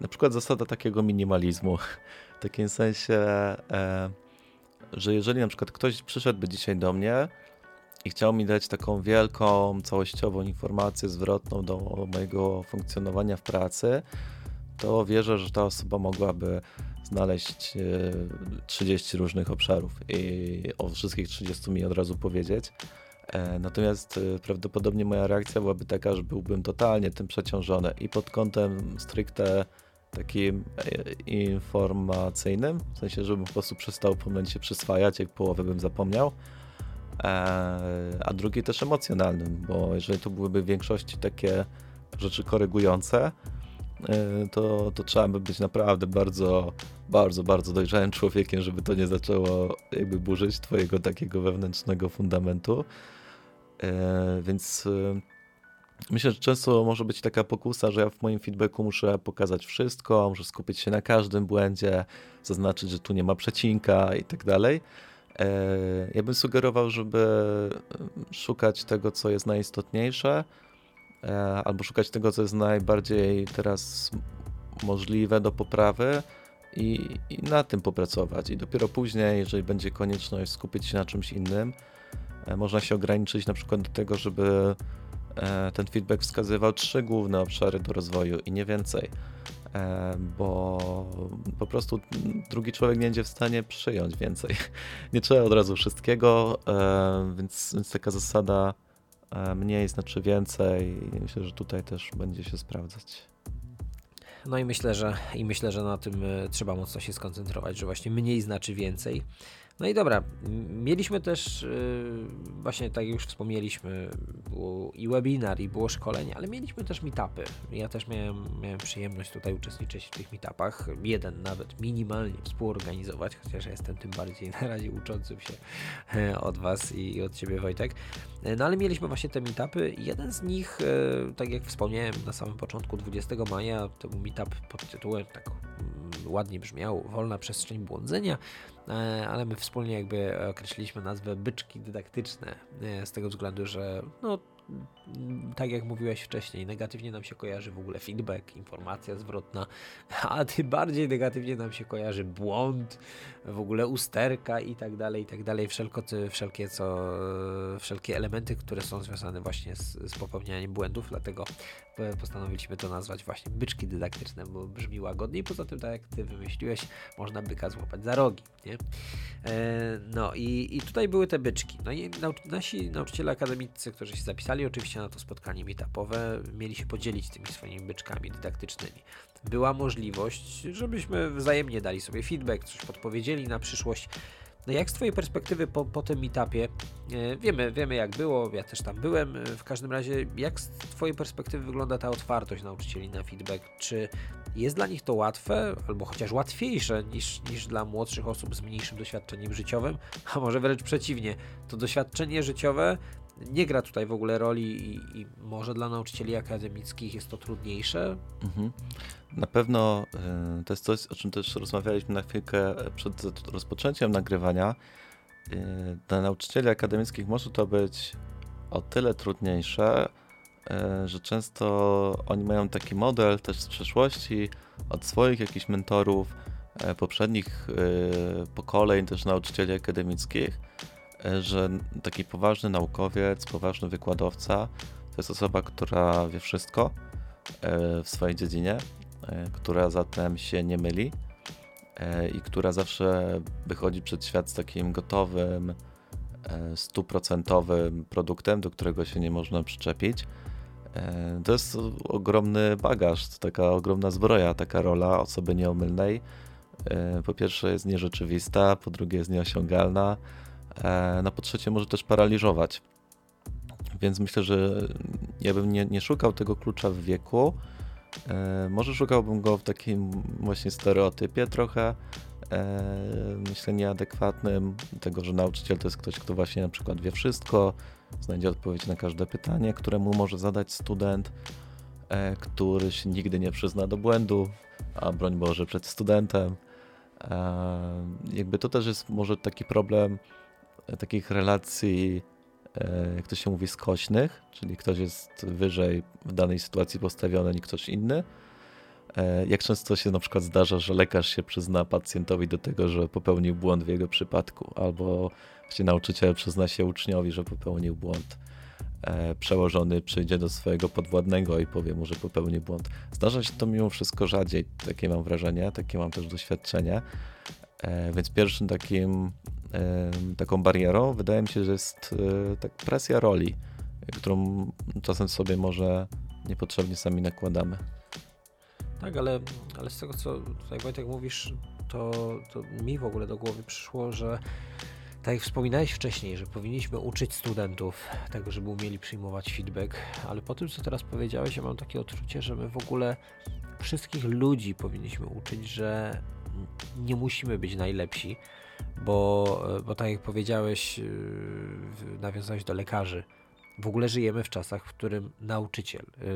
na przykład zasada takiego minimalizmu. W takim sensie, że jeżeli na przykład ktoś przyszedłby dzisiaj do mnie i chciał mi dać taką wielką, całościową informację zwrotną do mojego funkcjonowania w pracy, to wierzę, że ta osoba mogłaby znaleźć 30 e, różnych obszarów i o wszystkich 30 mi od razu powiedzieć. E, natomiast e, prawdopodobnie moja reakcja byłaby taka, że byłbym totalnie tym przeciążony i pod kątem stricte takim informacyjnym, w sensie, żebym po prostu przestał po momencie przyswajać, jak połowę bym zapomniał, a drugi też emocjonalnym, bo jeżeli to byłyby w większości takie rzeczy korygujące, to, to trzeba by być naprawdę bardzo, bardzo, bardzo dojrzałym człowiekiem, żeby to nie zaczęło jakby burzyć twojego takiego wewnętrznego fundamentu. Więc Myślę, że często może być taka pokusa, że ja w moim feedbacku muszę pokazać wszystko, muszę skupić się na każdym błędzie, zaznaczyć, że tu nie ma przecinka i tak dalej. E, ja bym sugerował, żeby szukać tego, co jest najistotniejsze, e, albo szukać tego, co jest najbardziej teraz możliwe do poprawy i, i na tym popracować. I dopiero później, jeżeli będzie konieczność skupić się na czymś innym, e, można się ograniczyć na przykład do tego, żeby E, ten feedback wskazywał trzy główne obszary do rozwoju i nie więcej, e, bo po prostu drugi człowiek nie będzie w stanie przyjąć więcej. *laughs* Nie trzeba od razu wszystkiego, e, więc, więc taka zasada mniej znaczy więcej myślę, że tutaj też będzie się sprawdzać. No i myślę, że i myślę, że na tym trzeba mocno się skoncentrować, że właśnie mniej znaczy więcej. No i dobra, mieliśmy też, yy, właśnie tak jak już wspomnieliśmy, było i webinar, i było szkolenie, ale mieliśmy też meetupy. Ja też miałem, miałem przyjemność tutaj uczestniczyć w tych meetupach, jeden nawet minimalnie współorganizować, chociaż jestem tym bardziej na razie uczącym się e, od Was i od Ciebie Wojtek. E, no ale mieliśmy właśnie te meetupy. Jeden z nich, e, tak jak wspomniałem na samym początku, 20 maja, to był meetup pod tytułem, tak mm, ładnie brzmiał, Wolna Przestrzeń Błądzenia. E, ale my wspólnie jakby określiliśmy nazwę byczki dydaktyczne, e, z tego względu, że no, tak jak mówiłeś wcześniej, negatywnie nam się kojarzy w ogóle feedback, informacja zwrotna, *laughs* a tym bardziej negatywnie nam się kojarzy błąd, w ogóle usterka i tak dalej, i tak dalej, wszelkie, wszelkie, co, wszelkie elementy, które są związane właśnie z, z popełnianiem błędów, dlatego postanowiliśmy to nazwać właśnie byczki dydaktyczne, bo brzmi łagodniej, poza tym tak jak Ty wymyśliłeś, można byka złapać za rogi, nie? E, no i, i tutaj były te byczki, no i nasi nauczyciele akademicy, którzy się zapisali oczywiście na to spotkanie meetupowe, mieli się podzielić tymi swoimi byczkami dydaktycznymi. Była możliwość, żebyśmy wzajemnie dali sobie feedback, coś podpowiedzieli na przyszłość, no jak z Twojej perspektywy po, po tym etapie, e, wiemy, wiemy jak było, ja też tam byłem, e, w każdym razie jak z Twojej perspektywy wygląda ta otwartość nauczycieli na feedback? Czy jest dla nich to łatwe, albo chociaż łatwiejsze niż, niż dla młodszych osób z mniejszym doświadczeniem życiowym? A może wręcz przeciwnie, to doświadczenie życiowe nie gra tutaj w ogóle roli i, i może dla nauczycieli akademickich jest to trudniejsze? Mhm. Na pewno y, to jest coś, o czym też rozmawialiśmy na chwilkę przed rozpoczęciem nagrywania. Y, dla nauczycieli akademickich może to być o tyle trudniejsze, y, że często oni mają taki model też z przeszłości, od swoich jakichś mentorów, poprzednich pokoleń też nauczycieli akademickich, że taki poważny naukowiec, poważny wykładowca to jest osoba, która wie wszystko w swojej dziedzinie E, która zatem się nie myli e, i która zawsze wychodzi przed świat z takim gotowym, e, stuprocentowym produktem, do którego się nie można przyczepić. To jest ogromny bagaż, to taka ogromna zbroja, taka rola osoby nieomylnej. Po pierwsze jest nierzeczywista, po drugie jest nieosiągalna, no po trzecie może też paraliżować. Więc myślę, że ja bym nie, nie szukał tego klucza w wieku, E, może szukałbym go w takim właśnie stereotypie trochę, e, myślę nieadekwatnym, tego, że nauczyciel to jest ktoś, kto właśnie na przykład wie wszystko, znajdzie odpowiedź na każde pytanie, które mu może zadać student, e, który się nigdy nie przyzna do błędu, a broń Boże przed studentem. Jakby to też jest może taki problem takich relacji E, jak to się mówi, skośnych, czyli ktoś jest wyżej w danej sytuacji postawiony niż ktoś inny. E, jak często się na przykład zdarza, że lekarz się przyzna pacjentowi do tego, że popełnił błąd w jego przypadku, albo właśnie nauczyciel przyzna się uczniowi, że popełnił błąd. E, przełożony przyjdzie do swojego podwładnego i powie mu, że popełnił błąd. Zdarza się to mimo wszystko rzadziej, takie mam wrażenie, takie mam też doświadczenie. Więc pierwszym takim taką barierą wydaje mi się, że jest e, tak presja roli, którą czasem sobie może niepotrzebnie sami nakładamy. Tak, ale, ale z tego co tutaj Wojtek mówisz, to, to mi w ogóle do głowy przyszło, że Tak jak wspominałeś wcześniej, że powinniśmy uczyć studentów tego, żeby umieli przyjmować feedback, ale po tym, co teraz powiedziałeś, ja mam takie odczucie, że my w ogóle wszystkich ludzi powinniśmy uczyć, że nie musimy być najlepsi, bo, bo tak jak powiedziałeś, yy, nawiązałeś do lekarzy, w ogóle żyjemy w czasach, w którym nauczyciel yy,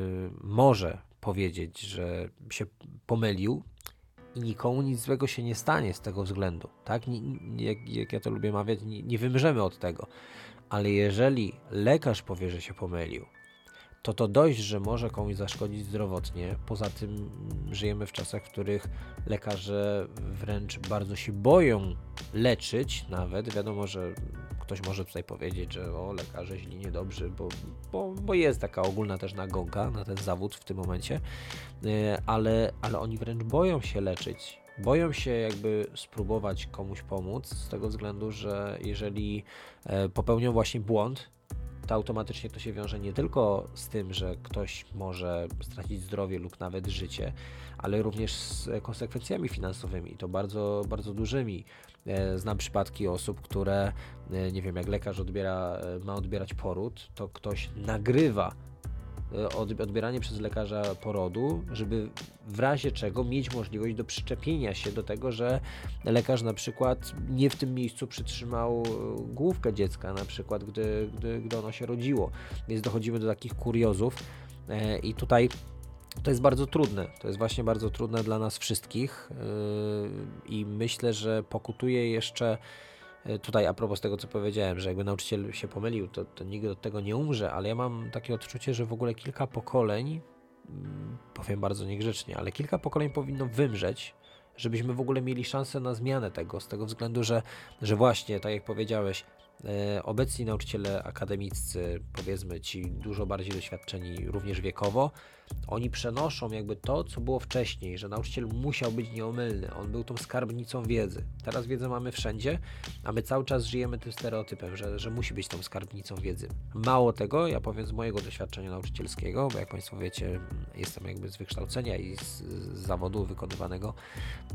może powiedzieć, że się pomylił, i nikomu nic złego się nie stanie z tego względu, tak? Jak, jak, ja to lubię mawiać, nie, nie wymrzemy od tego. Ale jeżeli lekarz powie, że się pomylił, to to dość, że może komuś zaszkodzić zdrowotnie. Poza tym żyjemy w czasach, w których lekarze wręcz bardzo się boją leczyć nawet. Wiadomo, że ktoś może tutaj powiedzieć, że o, lekarze źli, niedobrzy, bo, bo, bo jest taka ogólna też nagonka na ten zawód w tym momencie, e, ale, ale oni wręcz boją się leczyć. Boją się jakby spróbować komuś pomóc z tego względu, że jeżeli e, popełnią właśnie błąd, to automatycznie to się wiąże nie tylko z tym, że ktoś może stracić zdrowie lub nawet życie, ale również z konsekwencjami finansowymi, to bardzo, bardzo dużymi. E, znam przypadki osób, które, e, nie wiem, jak lekarz odbiera, e, ma odbierać poród, to ktoś nagrywa odbieranie przez lekarza porodu, żeby w razie czego mieć możliwość do przyczepienia się do tego, że lekarz na przykład nie w tym miejscu przytrzymał główkę dziecka, na przykład gdy, gdy, gdy ono się rodziło. Więc dochodzimy do takich kuriozów i tutaj to jest bardzo trudne. To jest właśnie bardzo trudne dla nas wszystkich i myślę, że pokutuje jeszcze tutaj a propos tego, co powiedziałem, że jakby nauczyciel się pomylił, to, to nikt od tego nie umrze, ale ja mam takie odczucie, że w ogóle kilka pokoleń, yy, powiem bardzo niegrzecznie, ale kilka pokoleń powinno wymrzeć, żebyśmy w ogóle mieli szansę na zmianę tego, z tego względu, że, że właśnie, tak jak powiedziałeś, obecni nauczyciele akademiccy, powiedzmy ci dużo bardziej doświadczeni również wiekowo, oni przenoszą jakby to, co było wcześniej, że nauczyciel musiał być nieomylny, on był tą skarbnicą wiedzy. Teraz wiedzę mamy wszędzie, a my cały czas żyjemy tym stereotypem, że, że musi być tą skarbnicą wiedzy. Mało tego, ja powiem z mojego doświadczenia nauczycielskiego, bo jak Państwo wiecie, jestem jakby z wykształcenia i z, z zawodu wykonywanego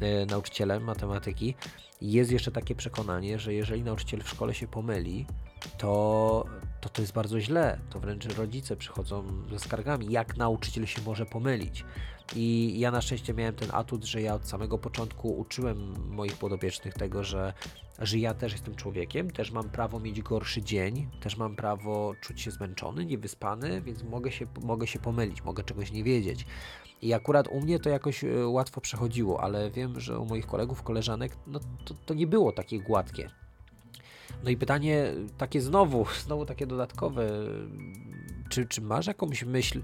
e, nauczycielem matematyki, jest jeszcze takie przekonanie, że jeżeli nauczyciel w szkole się pomyli, to, to to jest bardzo źle. To wręcz rodzice przychodzą ze skargami, jak nauczyciel się może pomylić. I ja na szczęście miałem ten atut, że ja od samego początku uczyłem moich podopiecznych tego, że, że ja też jestem człowiekiem, też mam prawo mieć gorszy dzień, też mam prawo czuć się zmęczony, niewyspany, więc mogę się, mogę się pomylić, mogę czegoś nie wiedzieć. I akurat u mnie to jakoś e, łatwo przechodziło, ale wiem, że u moich kolegów, koleżanek, no to, to nie było takie gładkie. No i pytanie takie znowu, *laughs* znowu takie dodatkowe. Czy, czy masz jakąś myśl,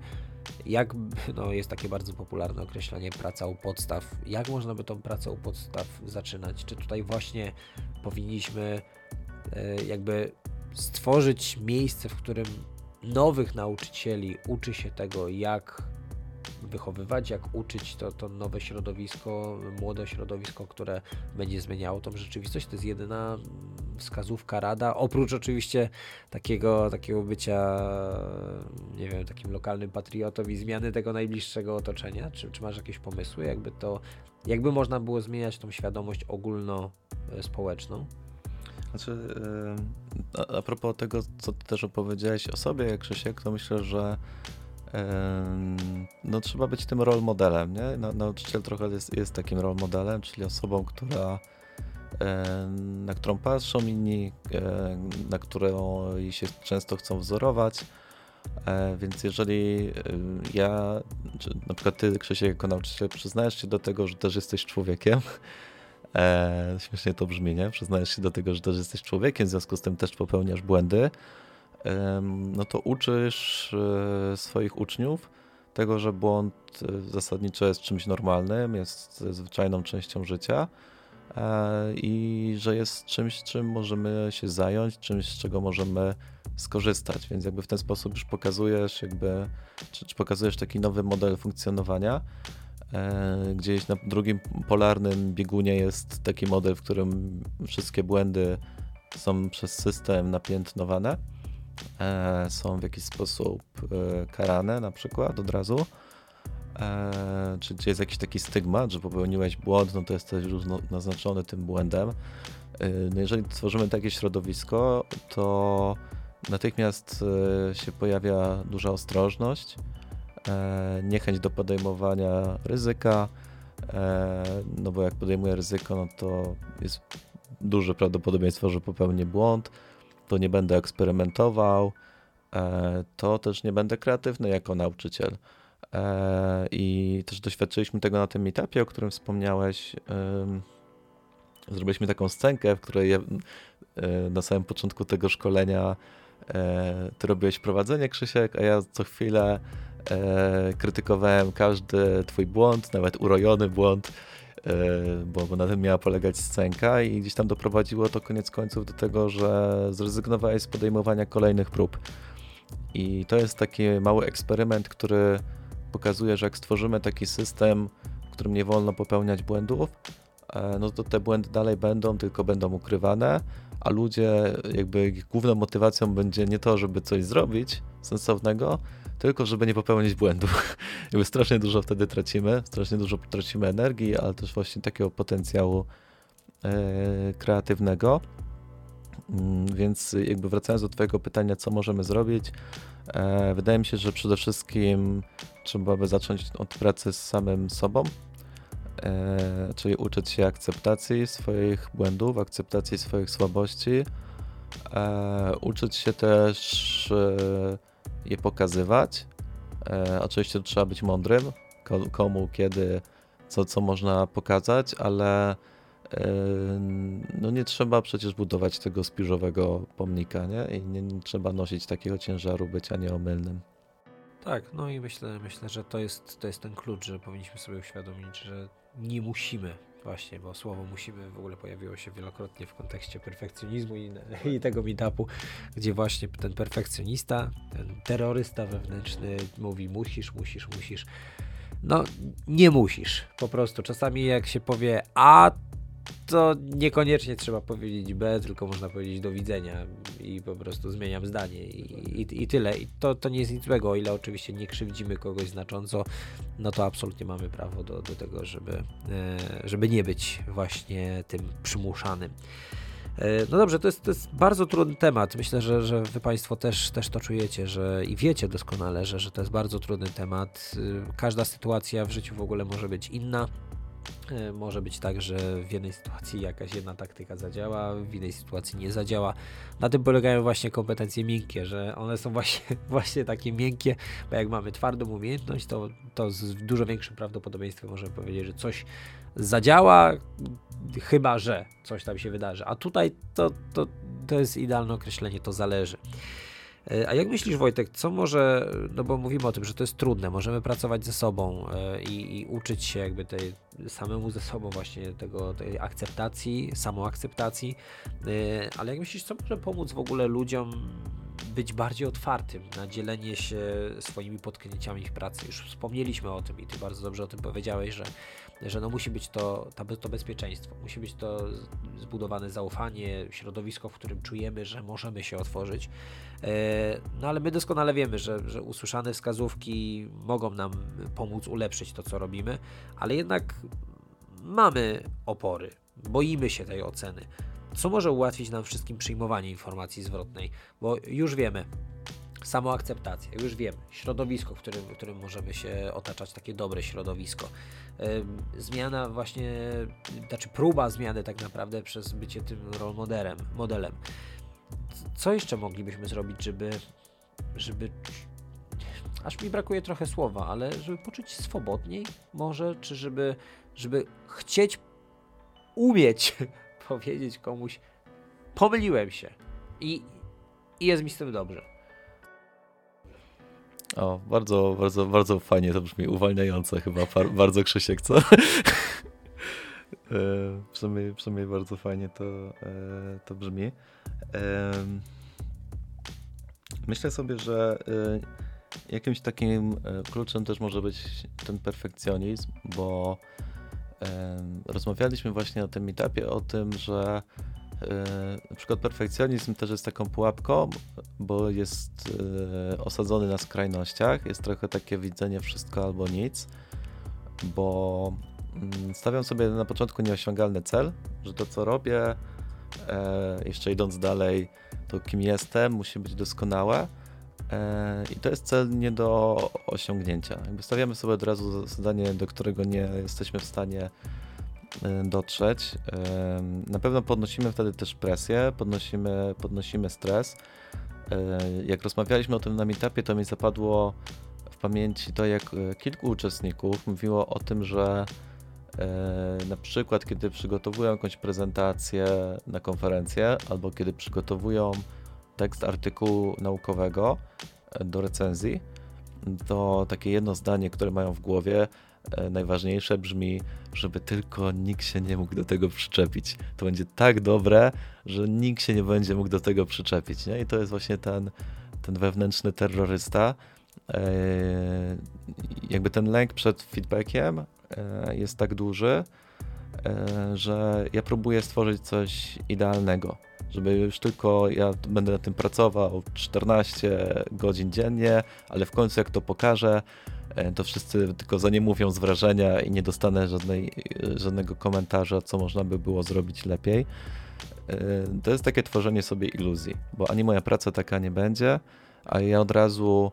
jak, no jest takie bardzo popularne określenie praca u podstaw, jak można by tą pracę u podstaw zaczynać? Czy tutaj właśnie powinniśmy e, jakby stworzyć miejsce, w którym nowych nauczycieli uczy się tego, jak wychowywać, jak uczyć to, to nowe środowisko, młode środowisko, które będzie zmieniało tą rzeczywistość. To jest jedyna wskazówka, rada, oprócz oczywiście takiego, takiego bycia, nie wiem, takim lokalnym patriotą i zmiany tego najbliższego otoczenia. Czy, czy masz jakieś pomysły, jakby to, jakby można było zmieniać tą świadomość ogólnospołeczną? Znaczy, a, a propos tego, co ty też opowiedziałeś o sobie, Krzysiek, to myślę, że no trzeba być tym role modelem, nie? Nauczyciel trochę jest, jest takim role modelem, czyli osobą, która na którą patrzą inni, na którą się często chcą wzorować. E, więc jeżeli ja, na przykład ty, Krzysiek, jako nauczyciel, przyznajesz się do tego, że też jesteś człowiekiem, e, śmiesznie to brzmi, nie? Przyznajesz się do tego, że też jesteś człowiekiem, w związku z tym też popełniasz błędy, no to uczysz e, swoich uczniów tego, że błąd e, zasadniczo jest czymś normalnym, jest zwyczajną częścią życia e, i że jest czymś, czym możemy się zająć, czymś, z czego możemy skorzystać. Więc jakby w ten sposób już pokazujesz, jakby, czy, czy pokazujesz taki nowy model funkcjonowania. Gdzieś na drugim polarnym biegunie jest taki model, w którym wszystkie błędy są przez system napiętnowane e, są w jakiś sposób e, karane na przykład od razu, e, czy, czy jest jakiś taki stygmat, że popełniłeś błąd, no to jesteś naznaczony tym błędem. no jeżeli tworzymy takie środowisko, to natychmiast się pojawia duża ostrożność, niechęć do podejmowania ryzyka, no bo jak podejmuję ryzyko, no to jest duże prawdopodobieństwo, że popełnię błąd, to nie będę eksperymentował, to też nie będę kreatywny jako nauczyciel. E, I też doświadczyliśmy tego na tym meetupie, o którym wspomniałeś. Zrobiliśmy taką scenkę, w której e, na samym początku tego szkolenia e, ty robiłeś prowadzenie, Krzysiek, a ja co chwilę krytykowałem każdy twój błąd, nawet urojony błąd, bo na tym miała polegać scenka i gdzieś tam doprowadziło to koniec końców do tego, że zrezygnowałeś z podejmowania kolejnych prób. I to jest taki mały eksperyment, który pokazuje, że jak stworzymy taki system, w którym nie wolno popełniać błędów, e, no to te błędy dalej będą, tylko będą ukrywane, a ludzie, jakby ich główną motywacją będzie nie to, żeby coś zrobić sensownego, tylko żeby nie popełnić błędów. *laughs* jakby strasznie dużo wtedy tracimy, strasznie dużo tracimy energii, ale też właśnie takiego potencjału e, kreatywnego. Mm, więc jakby wracając do Twojego pytania, co możemy zrobić, e, wydaje mi się, że przede wszystkim trzeba by zacząć od pracy z samym sobą, e, czyli uczyć się akceptacji swoich błędów, akceptacji swoich słabości, e, uczyć się też je pokazywać. Oczywiście trzeba być mądrym, komu, kiedy, co, co można pokazać, ale no nie trzeba przecież budować tego spiżowego pomnika, nie? I nie, nie, trzeba nosić takiego ciężaru bycia nieomylnym. Tak, no i myślę, myślę, że to jest, to jest ten klucz, że powinniśmy sobie uświadomić, że nie musimy właśnie, bo słowo musimy w ogóle pojawiło się wielokrotnie w kontekście perfekcjonizmu i, i tego meetupu, gdzie właśnie ten perfekcjonista, ten terrorysta wewnętrzny mówi musisz, musisz, musisz. No, nie musisz. Po prostu czasami jak się powie A, to niekoniecznie trzeba powiedzieć B, tylko można powiedzieć do widzenia i po prostu zmieniam zdanie i, i, i, tyle. I to, to nie jest nic złego, o ile oczywiście nie krzywdzimy kogoś znacząco, no to absolutnie mamy prawo do, do tego, żeby, e, żeby nie być właśnie tym przymuszanym. E, no dobrze, to jest, to jest bardzo trudny temat. Myślę, że, że Wy Państwo też, też to czujecie że, i wiecie doskonale, że, że to jest bardzo trudny temat. E, każda sytuacja w życiu w ogóle może być inna. E, może być tak, że w jednej sytuacji jakaś jedna taktyka zadziała, w innej sytuacji nie zadziała. Na tym polegają właśnie kompetencje miękkie, że one są właśnie, *laughs* właśnie takie miękkie, bo jak mamy twardą umiejętność, to, to z dużo większym prawdopodobieństwem możemy powiedzieć, że coś zadziała, chyba że coś tam się wydarzy. A tutaj to, to, to jest idealne określenie, to zależy. E, a jak myślisz, Wojtek, co może, no bo mówimy o tym, że to jest trudne, możemy pracować ze sobą e, i, i uczyć się jakby tej samemu ze sobą właśnie tego, tej akceptacji, samoakceptacji, e, ale jak myślisz, co może pomóc w ogóle ludziom być bardziej otwartym na dzielenie się swoimi potknięciami w pracy? Już wspomnieliśmy o tym i ty bardzo dobrze o tym powiedziałeś, że że no musi być to, to bezpieczeństwo, musi być to zbudowane zaufanie, środowisko, w którym czujemy, że możemy się otworzyć. E, no ale my doskonale wiemy, że, że usłyszane wskazówki mogą nam pomóc ulepszyć to, co robimy, ale jednak mamy opory, boimy się tej oceny. Co może ułatwić nam wszystkim przyjmowanie informacji zwrotnej, bo już wiemy, samoakceptacja, już wiemy, środowisko, w którym, w którym możemy się otaczać, takie dobre środowisko. Zmiana właśnie, znaczy próba zmiany tak naprawdę przez bycie tym role modelem. Co jeszcze moglibyśmy zrobić, żeby, żeby aż mi brakuje trochę słowa, ale żeby poczuć swobodniej może, czy żeby, żeby chcieć umieć *laughs* powiedzieć komuś pomyliłem się i, i jest mi z tym dobrze. O, bardzo, bardzo, bardzo fajnie to brzmi, uwalniające chyba, bardzo Krzysiek, co? *laughs* E, przynajmniej, przynajmniej bardzo fajnie to, e, to brzmi. Myślę sobie, że e, jakimś takim kluczem też może być ten perfekcjonizm, bo rozmawialiśmy właśnie na tym meetupie o tym, że na przykład perfekcjonizm też jest taką pułapką, bo jest e, osadzony na skrajnościach. Jest trochę takie widzenie wszystko albo nic, bo mm, stawiam sobie na początku nieosiągalny cel, że to co robię E, jeszcze idąc dalej, to kim jestem, musi być doskonałe. E, I to jest cel nie do osiągnięcia. Jakby stawiamy sobie od razu zadanie, do którego nie jesteśmy w stanie dotrzeć. Na pewno podnosimy wtedy też presję, podnosimy, podnosimy stres. Jak rozmawialiśmy o tym na meetupie, to mi zapadło w pamięci to, jak kilku uczestników mówiło o tym, że na przykład kiedy przygotowują jakąś prezentację na konferencję albo kiedy przygotowują tekst artykułu naukowego e, do recenzji, to takie jedno zdanie, które mają w głowie, e, najważniejsze brzmi, żeby tylko nikt się nie mógł do tego przyczepić. To będzie tak dobre, że nikt się nie będzie mógł do tego przyczepić. Nie? I to jest właśnie ten, ten wewnętrzny terrorysta. E, jakby ten lęk przed feedbackiem jest tak duży, że ja próbuję stworzyć coś idealnego żeby już tylko ja będę na tym pracował 14 godzin dziennie, ale w końcu jak to pokażę, e, to wszyscy tylko za nie mówią z wrażenia i nie dostanę żadnej, żadnego komentarza, co można by było zrobić lepiej. E, to jest takie tworzenie sobie iluzji, bo ani moja praca taka nie będzie, a ja od razu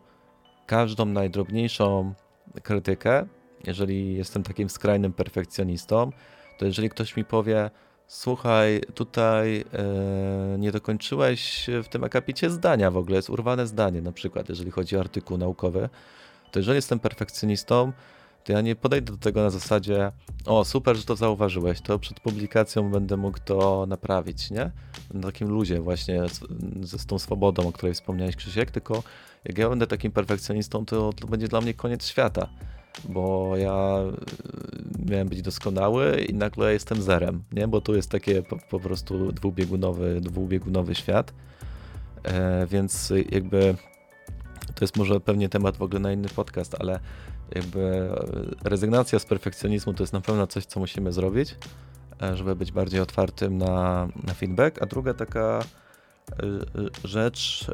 każdą najdrobniejszą krytykę, jeżeli jestem takim skrajnym perfekcjonistą, to jeżeli ktoś mi powie, Słuchaj, tutaj e, nie dokończyłeś w tym akapicie zdania w ogóle, jest urwane zdanie na przykład, jeżeli chodzi o artykuł naukowy, to jeżeli jestem perfekcjonistą, to ja nie podejdę do tego na zasadzie o super, że to zauważyłeś, to przed publikacją będę mógł to naprawić, nie? Na takim luzie właśnie z, z, z tą swobodą, o której wspomniałeś Krzysiek, tylko jak ja będę takim perfekcjonistą, to, to będzie dla mnie koniec świata bo ja y, miałem być doskonały i nagle jestem zerem, nie? Bo tu jest takie po, po prostu dwubiegunowy, dwubiegunowy świat, e, więc jakby to jest może pewnie temat w ogóle na inny podcast, ale jakby e, rezygnacja z perfekcjonizmu to jest na pewno coś, co musimy zrobić, e, żeby być bardziej otwartym na, na feedback, a druga taka e, rzecz,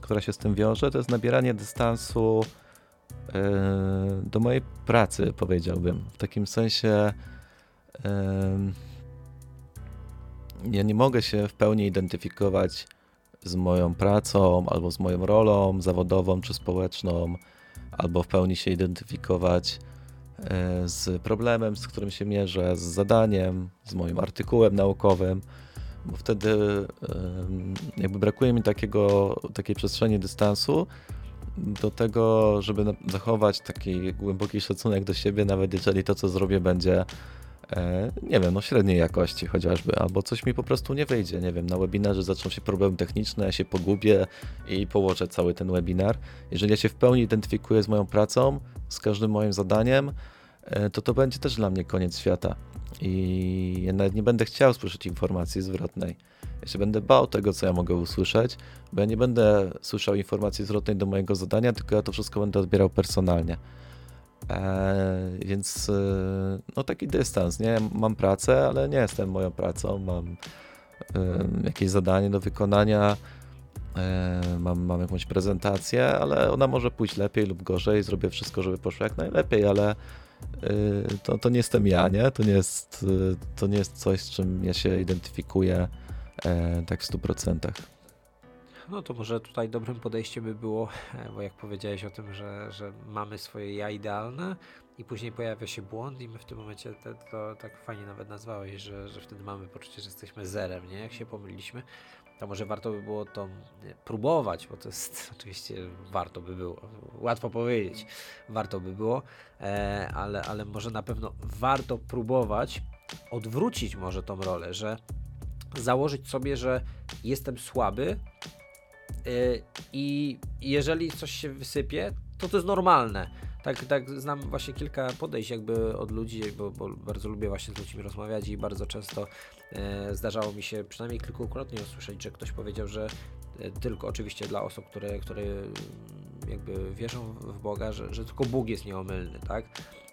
która się z tym wiąże, to jest nabieranie dystansu do mojej pracy, powiedziałbym. W takim sensie ja nie mogę się w pełni identyfikować z moją pracą, albo z moją rolą zawodową czy społeczną, albo w pełni się identyfikować e, z problemem, z którym się mierzę, z zadaniem, z moim artykułem naukowym, bo wtedy jakby brakuje mi takiego, takiej przestrzeni dystansu, do tego, żeby zachować taki głęboki szacunek do siebie, nawet jeżeli to, co zrobię, będzie nie wiem, no średniej jakości chociażby, albo coś mi po prostu nie wyjdzie, nie wiem, na webinarze zaczną się problemy techniczne, ja się pogubię i położę cały ten webinar. Jeżeli ja się w pełni identyfikuję z moją pracą, z każdym moim zadaniem, e, to to będzie też dla mnie koniec świata i ja nawet nie będę chciał słyszeć informacji zwrotnej. Ja się będę bał tego, co ja mogę usłyszeć, bo ja nie będę słyszał informacji zwrotnej do mojego zadania, tylko ja to wszystko będę odbierał personalnie. Eee, więc e, no taki dystans, nie? Mam pracę, ale nie jestem moją pracą, mam e, jakieś zadanie do wykonania, e, mam, mam jakąś prezentację, ale ona może pójść lepiej lub gorzej, zrobię wszystko, żeby poszło jak najlepiej, ale to, to nie jestem ja, nie? To nie jest, to nie jest coś, z czym ja się identyfikuję e, tak w 100%. No to może tutaj dobrym podejściem by było, e, bo jak powiedziałeś o tym, że, że mamy swoje ja idealne i później pojawia się błąd i my w tym momencie te, to tak fajnie nawet nazwałeś, że, że wtedy mamy poczucie, że jesteśmy zerem, nie? Jak się pomyliliśmy, to może warto by było to próbować, bo to jest *laughs* oczywiście warto by było, łatwo powiedzieć, warto by było, e, ale, ale może na pewno warto próbować odwrócić może tą rolę, że założyć sobie, że jestem słaby i jeżeli coś się wysypie, to to jest normalne. Tak, tak znam właśnie kilka podejść jakby od ludzi, bo, bo bardzo lubię właśnie z ludźmi rozmawiać i bardzo często e, zdarzało mi się przynajmniej kilkukrotnie usłyszeć, że ktoś powiedział, że e, tylko oczywiście dla osób, które, które jakby wierzą w Boga, że, że tylko Bóg jest nieomylny, tak?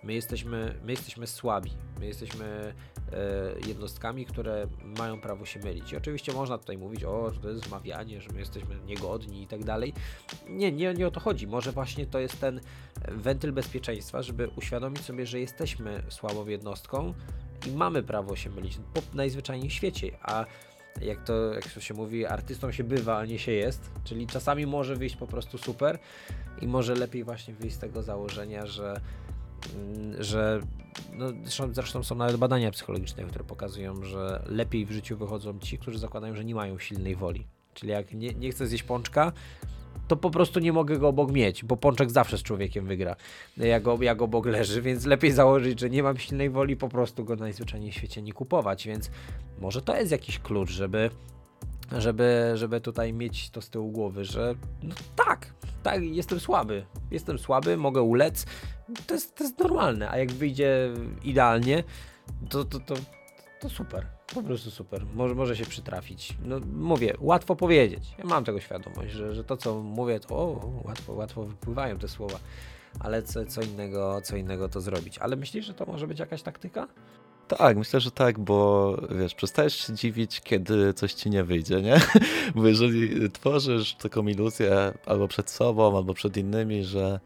My jesteśmy, my jesteśmy słabi, my jesteśmy e, jednostkami, które mają prawo się mylić. I oczywiście można tutaj mówić, o, że to jest zmawianie, że my jesteśmy niegodni i tak dalej. Nie, nie, nie o to chodzi. Może właśnie to jest ten wentyl bezpieczeństwa, żeby uświadomić sobie, że jesteśmy słabą jednostką i mamy prawo się mylić po najzwyczajniej w świecie, a jak to, jak to się mówi, artystą się bywa, a nie się jest, czyli czasami może wyjść po prostu super i może lepiej właśnie wyjść z tego założenia, że że no, zresztą, zresztą są nawet badania psychologiczne, które pokazują, że lepiej w życiu wychodzą ci, którzy zakładają, że nie mają silnej woli. Czyli jak nie, nie chcę zjeść pączka, to po prostu nie mogę go obok mieć, bo pączek zawsze z człowiekiem wygra, jak, jak obok leży, więc lepiej założyć, że nie mam silnej woli, po prostu go najzwyczajniej w świecie nie kupować, więc może to jest jakiś klucz, żeby żeby, żeby tutaj mieć to z tyłu głowy, że no tak, tak, jestem słaby, jestem słaby, mogę ulec, to jest, to jest normalne, a jak wyjdzie idealnie, to, to, to, to super. Po prostu super. Może, może się przytrafić. No mówię, łatwo powiedzieć. Ja mam tego świadomość, że, że to co mówię, to o, łatwo, łatwo wypływają te słowa. Ale co, co, innego, co innego to zrobić. Ale myślisz, że to może być jakaś taktyka? Tak, myślę, że tak, bo wiesz, przestajesz się dziwić, kiedy coś ci nie wyjdzie, nie? *laughs* Bo jeżeli tworzysz taką iluzję albo przed sobą, albo przed innymi, że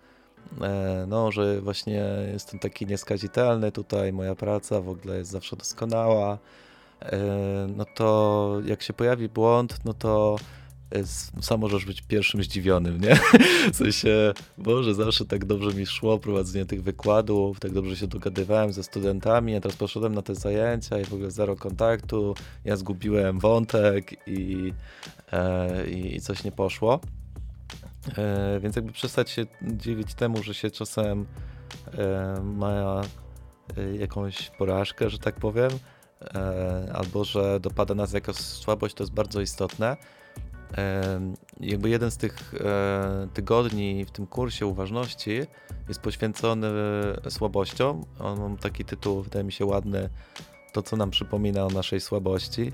e, no, że właśnie jestem taki nieskazitelny tutaj, moja praca w ogóle jest zawsze doskonała, E, no to jak się pojawi błąd, no to sam możesz być pierwszym zdziwionym, nie? *laughs* W sensie, Boże, zawsze tak dobrze mi szło prowadzenie tych wykładów, tak dobrze się dogadywałem ze studentami, a teraz poszedłem na te zajęcia i w ogóle zero kontaktu, ja zgubiłem wątek i, e, i, coś nie poszło. E, więc jakby przestać się dziwić temu, że się czasem e, ma e, jakąś porażkę, że tak powiem, E, albo że dopada nas jakaś słabość, to jest bardzo istotne. E, jakby jeden z tych e, tygodni w tym kursie uważności jest poświęcony słabościom. On ma taki tytuł, wydaje mi się ładny, to co nam przypomina o naszej słabości.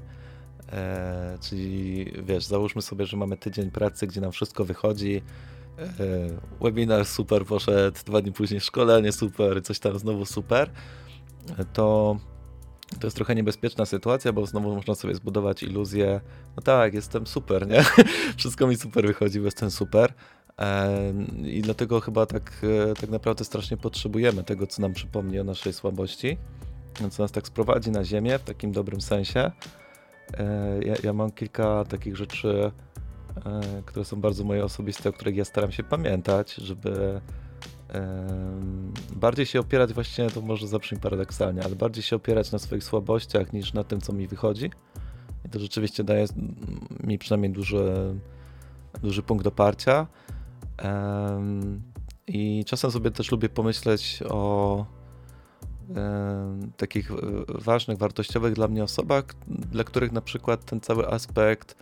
czyli wiesz, załóżmy sobie, że mamy tydzień pracy, gdzie nam wszystko wychodzi. webinar super poszedł, dwa dni później szkolenie super, coś tam znowu super. To to jest trochę niebezpieczna sytuacja, bo znowu można sobie zbudować iluzję, no tak, jestem super, nie? *laughs* Wszystko mi super wychodzi, jestem super. I dlatego chyba tak, e, tak naprawdę strasznie potrzebujemy tego, co nam przypomni o naszej słabości, co nas tak sprowadzi na ziemię w takim dobrym sensie. E, ja, ja mam kilka takich rzeczy, e, które są bardzo moje osobiste, o których ja staram się pamiętać, żeby bardziej się opierać właśnie, to może zabrzmi paradoksalnie, ale bardziej się opierać na swoich słabościach niż na tym, co mi wychodzi. I to rzeczywiście daje mi przynajmniej duży, duży punkt oparcia. I czasem sobie też lubię pomyśleć o takich ważnych, wartościowych dla mnie osobach, dla których na przykład ten cały aspekt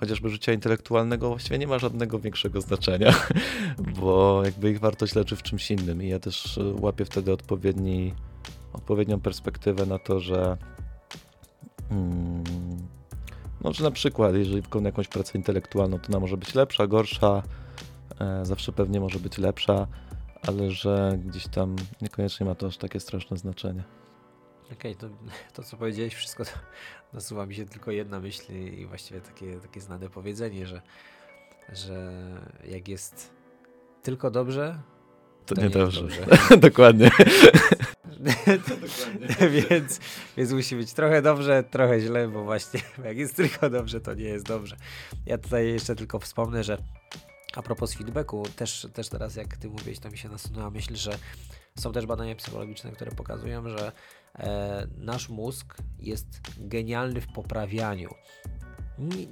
chociażby życia intelektualnego właściwie nie ma żadnego większego znaczenia, *laughs* bo jakby ich wartość leży w czymś innym i ja też e, łapię wtedy odpowiedni, odpowiednią perspektywę na to, że mm, no, że na przykład jeżeli wykonuję jakąś pracę intelektualną, to ona może być lepsza, gorsza, e, zawsze pewnie może być lepsza, ale że gdzieś tam niekoniecznie ma to aż takie straszne znaczenie. Okej, okay, to, to co powiedziałeś, wszystko to nasuwa mi się tylko jedna myśl i właściwie takie, takie znane powiedzenie, że, że jak jest tylko dobrze, to, to nie, dobrze. dobrze. *laughs* Dokładnie. *laughs* dokładnie. więc, więc musi być trochę dobrze, trochę źle, bo właśnie *laughs* jak jest tylko dobrze, to nie jest dobrze. Ja tutaj jeszcze tylko wspomnę, że a propos feedbacku, też, też teraz jak ty mówisz, to mi się nasunęła myśl, że są też badania psychologiczne, które pokazują, że nasz mózg jest genialny w poprawianiu.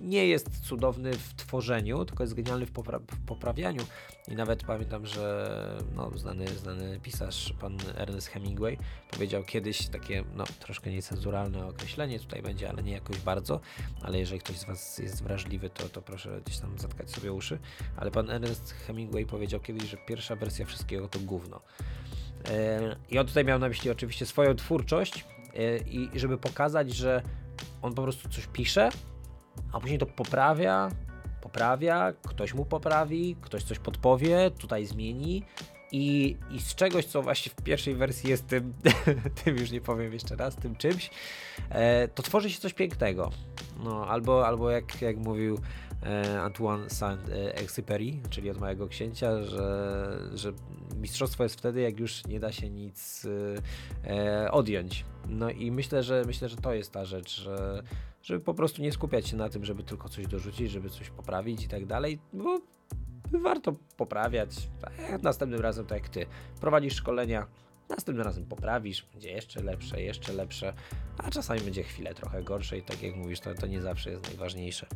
Nie jest cudowny w tworzeniu, tylko jest genialny w, popra w poprawianiu. I nawet pamiętam, że no, znany, znany pisarz, pan Ernest Hemingway, powiedział kiedyś takie no, troszkę niecenzuralne określenie tutaj będzie, ale nie jakoś bardzo. Ale jeżeli ktoś z Was jest wrażliwy, to, to proszę gdzieś tam zatkać sobie uszy. Ale pan Ernest Hemingway powiedział kiedyś, że pierwsza wersja wszystkiego to gówno. E, I on tutaj miał na myśli oczywiście swoją twórczość e, i żeby pokazać, że on po prostu coś pisze, a później to poprawia, poprawia, ktoś mu poprawi, ktoś coś podpowie, tutaj zmieni I, I z czegoś, co właśnie w pierwszej wersji jest tym, *laughs* tym już nie powiem jeszcze raz, tym czymś, e, to tworzy się coś pięknego. No, albo, albo jak, jak mówił Antoine Saint-Exupéry, czyli od mojego księcia, że, że mistrzostwo jest wtedy, jak już nie da się nic e, odjąć. No i myślę, że myślę, że to jest ta rzecz, że, żeby po prostu nie skupiać się na tym, żeby tylko coś dorzucić, żeby coś poprawić i tak dalej, bo warto poprawiać. Następnym razem, tak jak ty, prowadzisz szkolenia, następnym razem poprawisz, będzie jeszcze lepsze, jeszcze lepsze, a czasami będzie chwilę trochę gorsze i tak jak mówisz, to, to nie zawsze jest najważniejsze.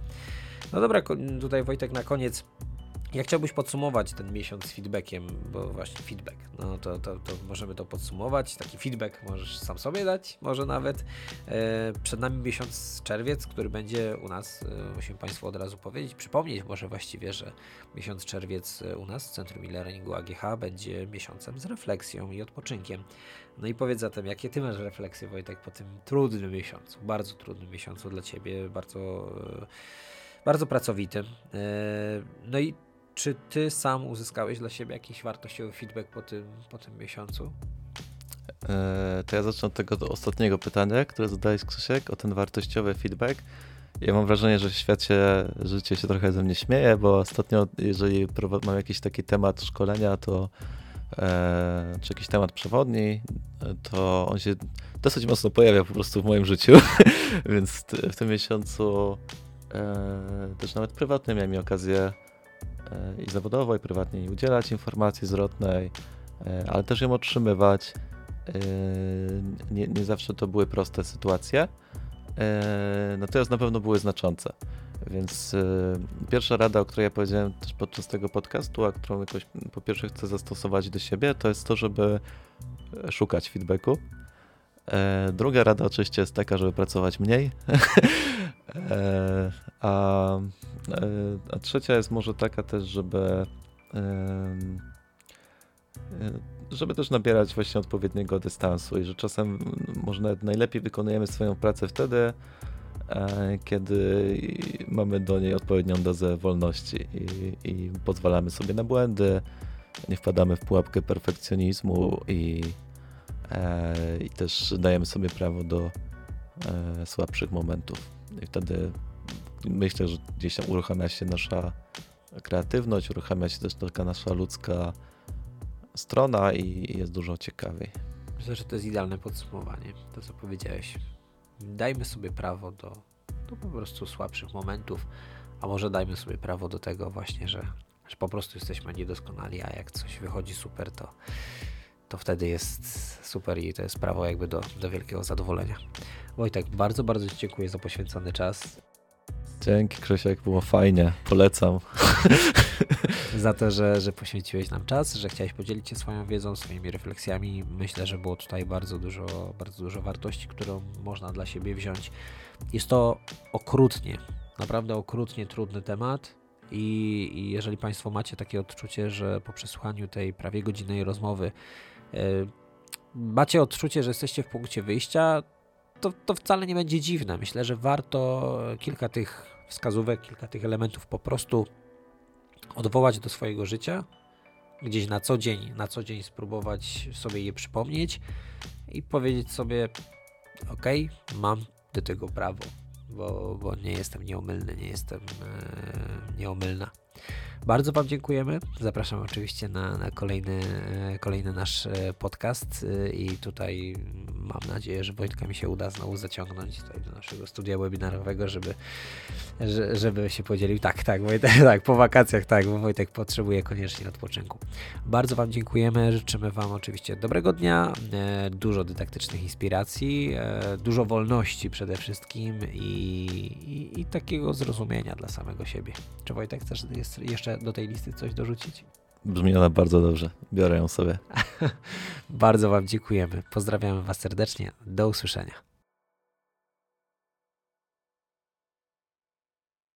No dobra, tutaj Wojtek na koniec jak chciałbyś podsumować ten miesiąc z feedbackiem, bo właśnie feedback, no to, to, to możemy to podsumować. Taki feedback możesz sam sobie dać, może nawet. E, przed nami miesiąc czerwiec, który będzie u nas, e, musimy Państwu od razu powiedzieć, przypomnieć może właściwie, że miesiąc czerwiec u nas w Centrum e-Learningu AGH będzie miesiącem z refleksją i odpoczynkiem. No i powiedz zatem, jakie Ty masz refleksje, Wojtek, po tym trudnym miesiącu, bardzo trudnym miesiącu dla Ciebie, bardzo, bardzo pracowitym. E, no i czy ty sam uzyskałeś dla siebie jakiś wartościowy feedback po tym, po tym miesiącu? E, to ja zacznę od tego ostatniego pytania, które zadałeś Krzysiek, o ten wartościowy feedback. Ja mam wrażenie, że świat się, życie się trochę ze mnie śmieje, bo ostatnio, jeżeli mam jakiś taki temat szkolenia, to e, czy jakiś temat przewodni, to on się dosyć mocno pojawia po prostu w moim życiu, *laughs* więc w tym miesiącu e, też nawet prywatnie miałem okazję i zawodowo, i prywatnie i udzielać informacji zwrotnej, e, ale też ją otrzymywać. E, nie, nie zawsze to były proste sytuacje, e, natomiast na pewno były znaczące. Więc pierwsza rada, o której ja powiedziałem też podczas tego podcastu, a którą jakoś po pierwsze chcę zastosować do siebie, to jest to, żeby szukać feedbacku. Druga rada oczywiście jest taka, żeby pracować mniej. *laughs* a E, a trzecia jest może taka też, żeby e, żeby też nabierać właśnie odpowiedniego dystansu i że czasem może nawet najlepiej wykonujemy swoją pracę wtedy, e, kiedy mamy do niej odpowiednią dozę wolności i, i pozwalamy sobie na błędy, nie wpadamy w pułapkę perfekcjonizmu i, i też dajemy sobie prawo do słabszych momentów. I wtedy myślę, że gdzieś tam uruchamia się nasza kreatywność, uruchamia się też taka nasza ludzka strona i jest dużo ciekawiej. Myślę, że to jest idealne podsumowanie, to co powiedziałeś. Dajmy sobie prawo do, do po prostu słabszych momentów, a może dajmy sobie prawo do tego właśnie, że, że po prostu jesteśmy niedoskonali, a jak coś wychodzi super, to, to wtedy jest super i to jest prawo jakby do, do wielkiego zadowolenia. Wojtek, bardzo, bardzo Ci dziękuję za poświęcony czas. Dzięki Krzysiek, było fajnie, polecam. *laughs* Za to, że, że poświęciłeś nam czas, że chciałeś podzielić się swoją wiedzą, swoimi refleksjami. Myślę, że było tutaj bardzo dużo, bardzo dużo wartości, którą można dla siebie wziąć. Jest to okrutnie, naprawdę okrutnie trudny temat. I, I, jeżeli Państwo macie takie odczucie, że po przesłuchaniu tej prawie godzinnej rozmowy macie odczucie, że jesteście w punkcie wyjścia, to, to wcale nie będzie dziwne. Myślę, że warto kilka tych wskazówek, kilka tych elementów po prostu odwołać do swojego życia, gdzieś na co dzień, na co dzień spróbować sobie je przypomnieć i powiedzieć sobie: OK, mam do tego prawo, bo, bo nie jestem nieomylny, nie jestem e, nieomylna. Bardzo Wam dziękujemy. Zapraszam oczywiście na, na kolejny, e, kolejny nasz e, podcast e, i tutaj mam nadzieję, że Wojtka mi się uda znowu zaciągnąć tutaj do naszego studia webinarowego, żeby, żeby się podzielił. Tak, tak, Wojtek, *laughs* tak, po wakacjach, tak, bo Wojtek potrzebuje koniecznie odpoczynku. Bardzo Wam dziękujemy, życzymy Wam oczywiście dobrego dnia, dużo dydaktycznych inspiracji, dużo wolności przede wszystkim i, i, i takiego zrozumienia dla samego siebie. Czy Wojtek chcesz jeszcze do tej listy coś dorzucić? Brzmi ona bardzo dobrze. Biorę ją sobie. *laughs* bardzo Wam dziękujemy. Pozdrawiamy Was serdecznie. Do usłyszenia.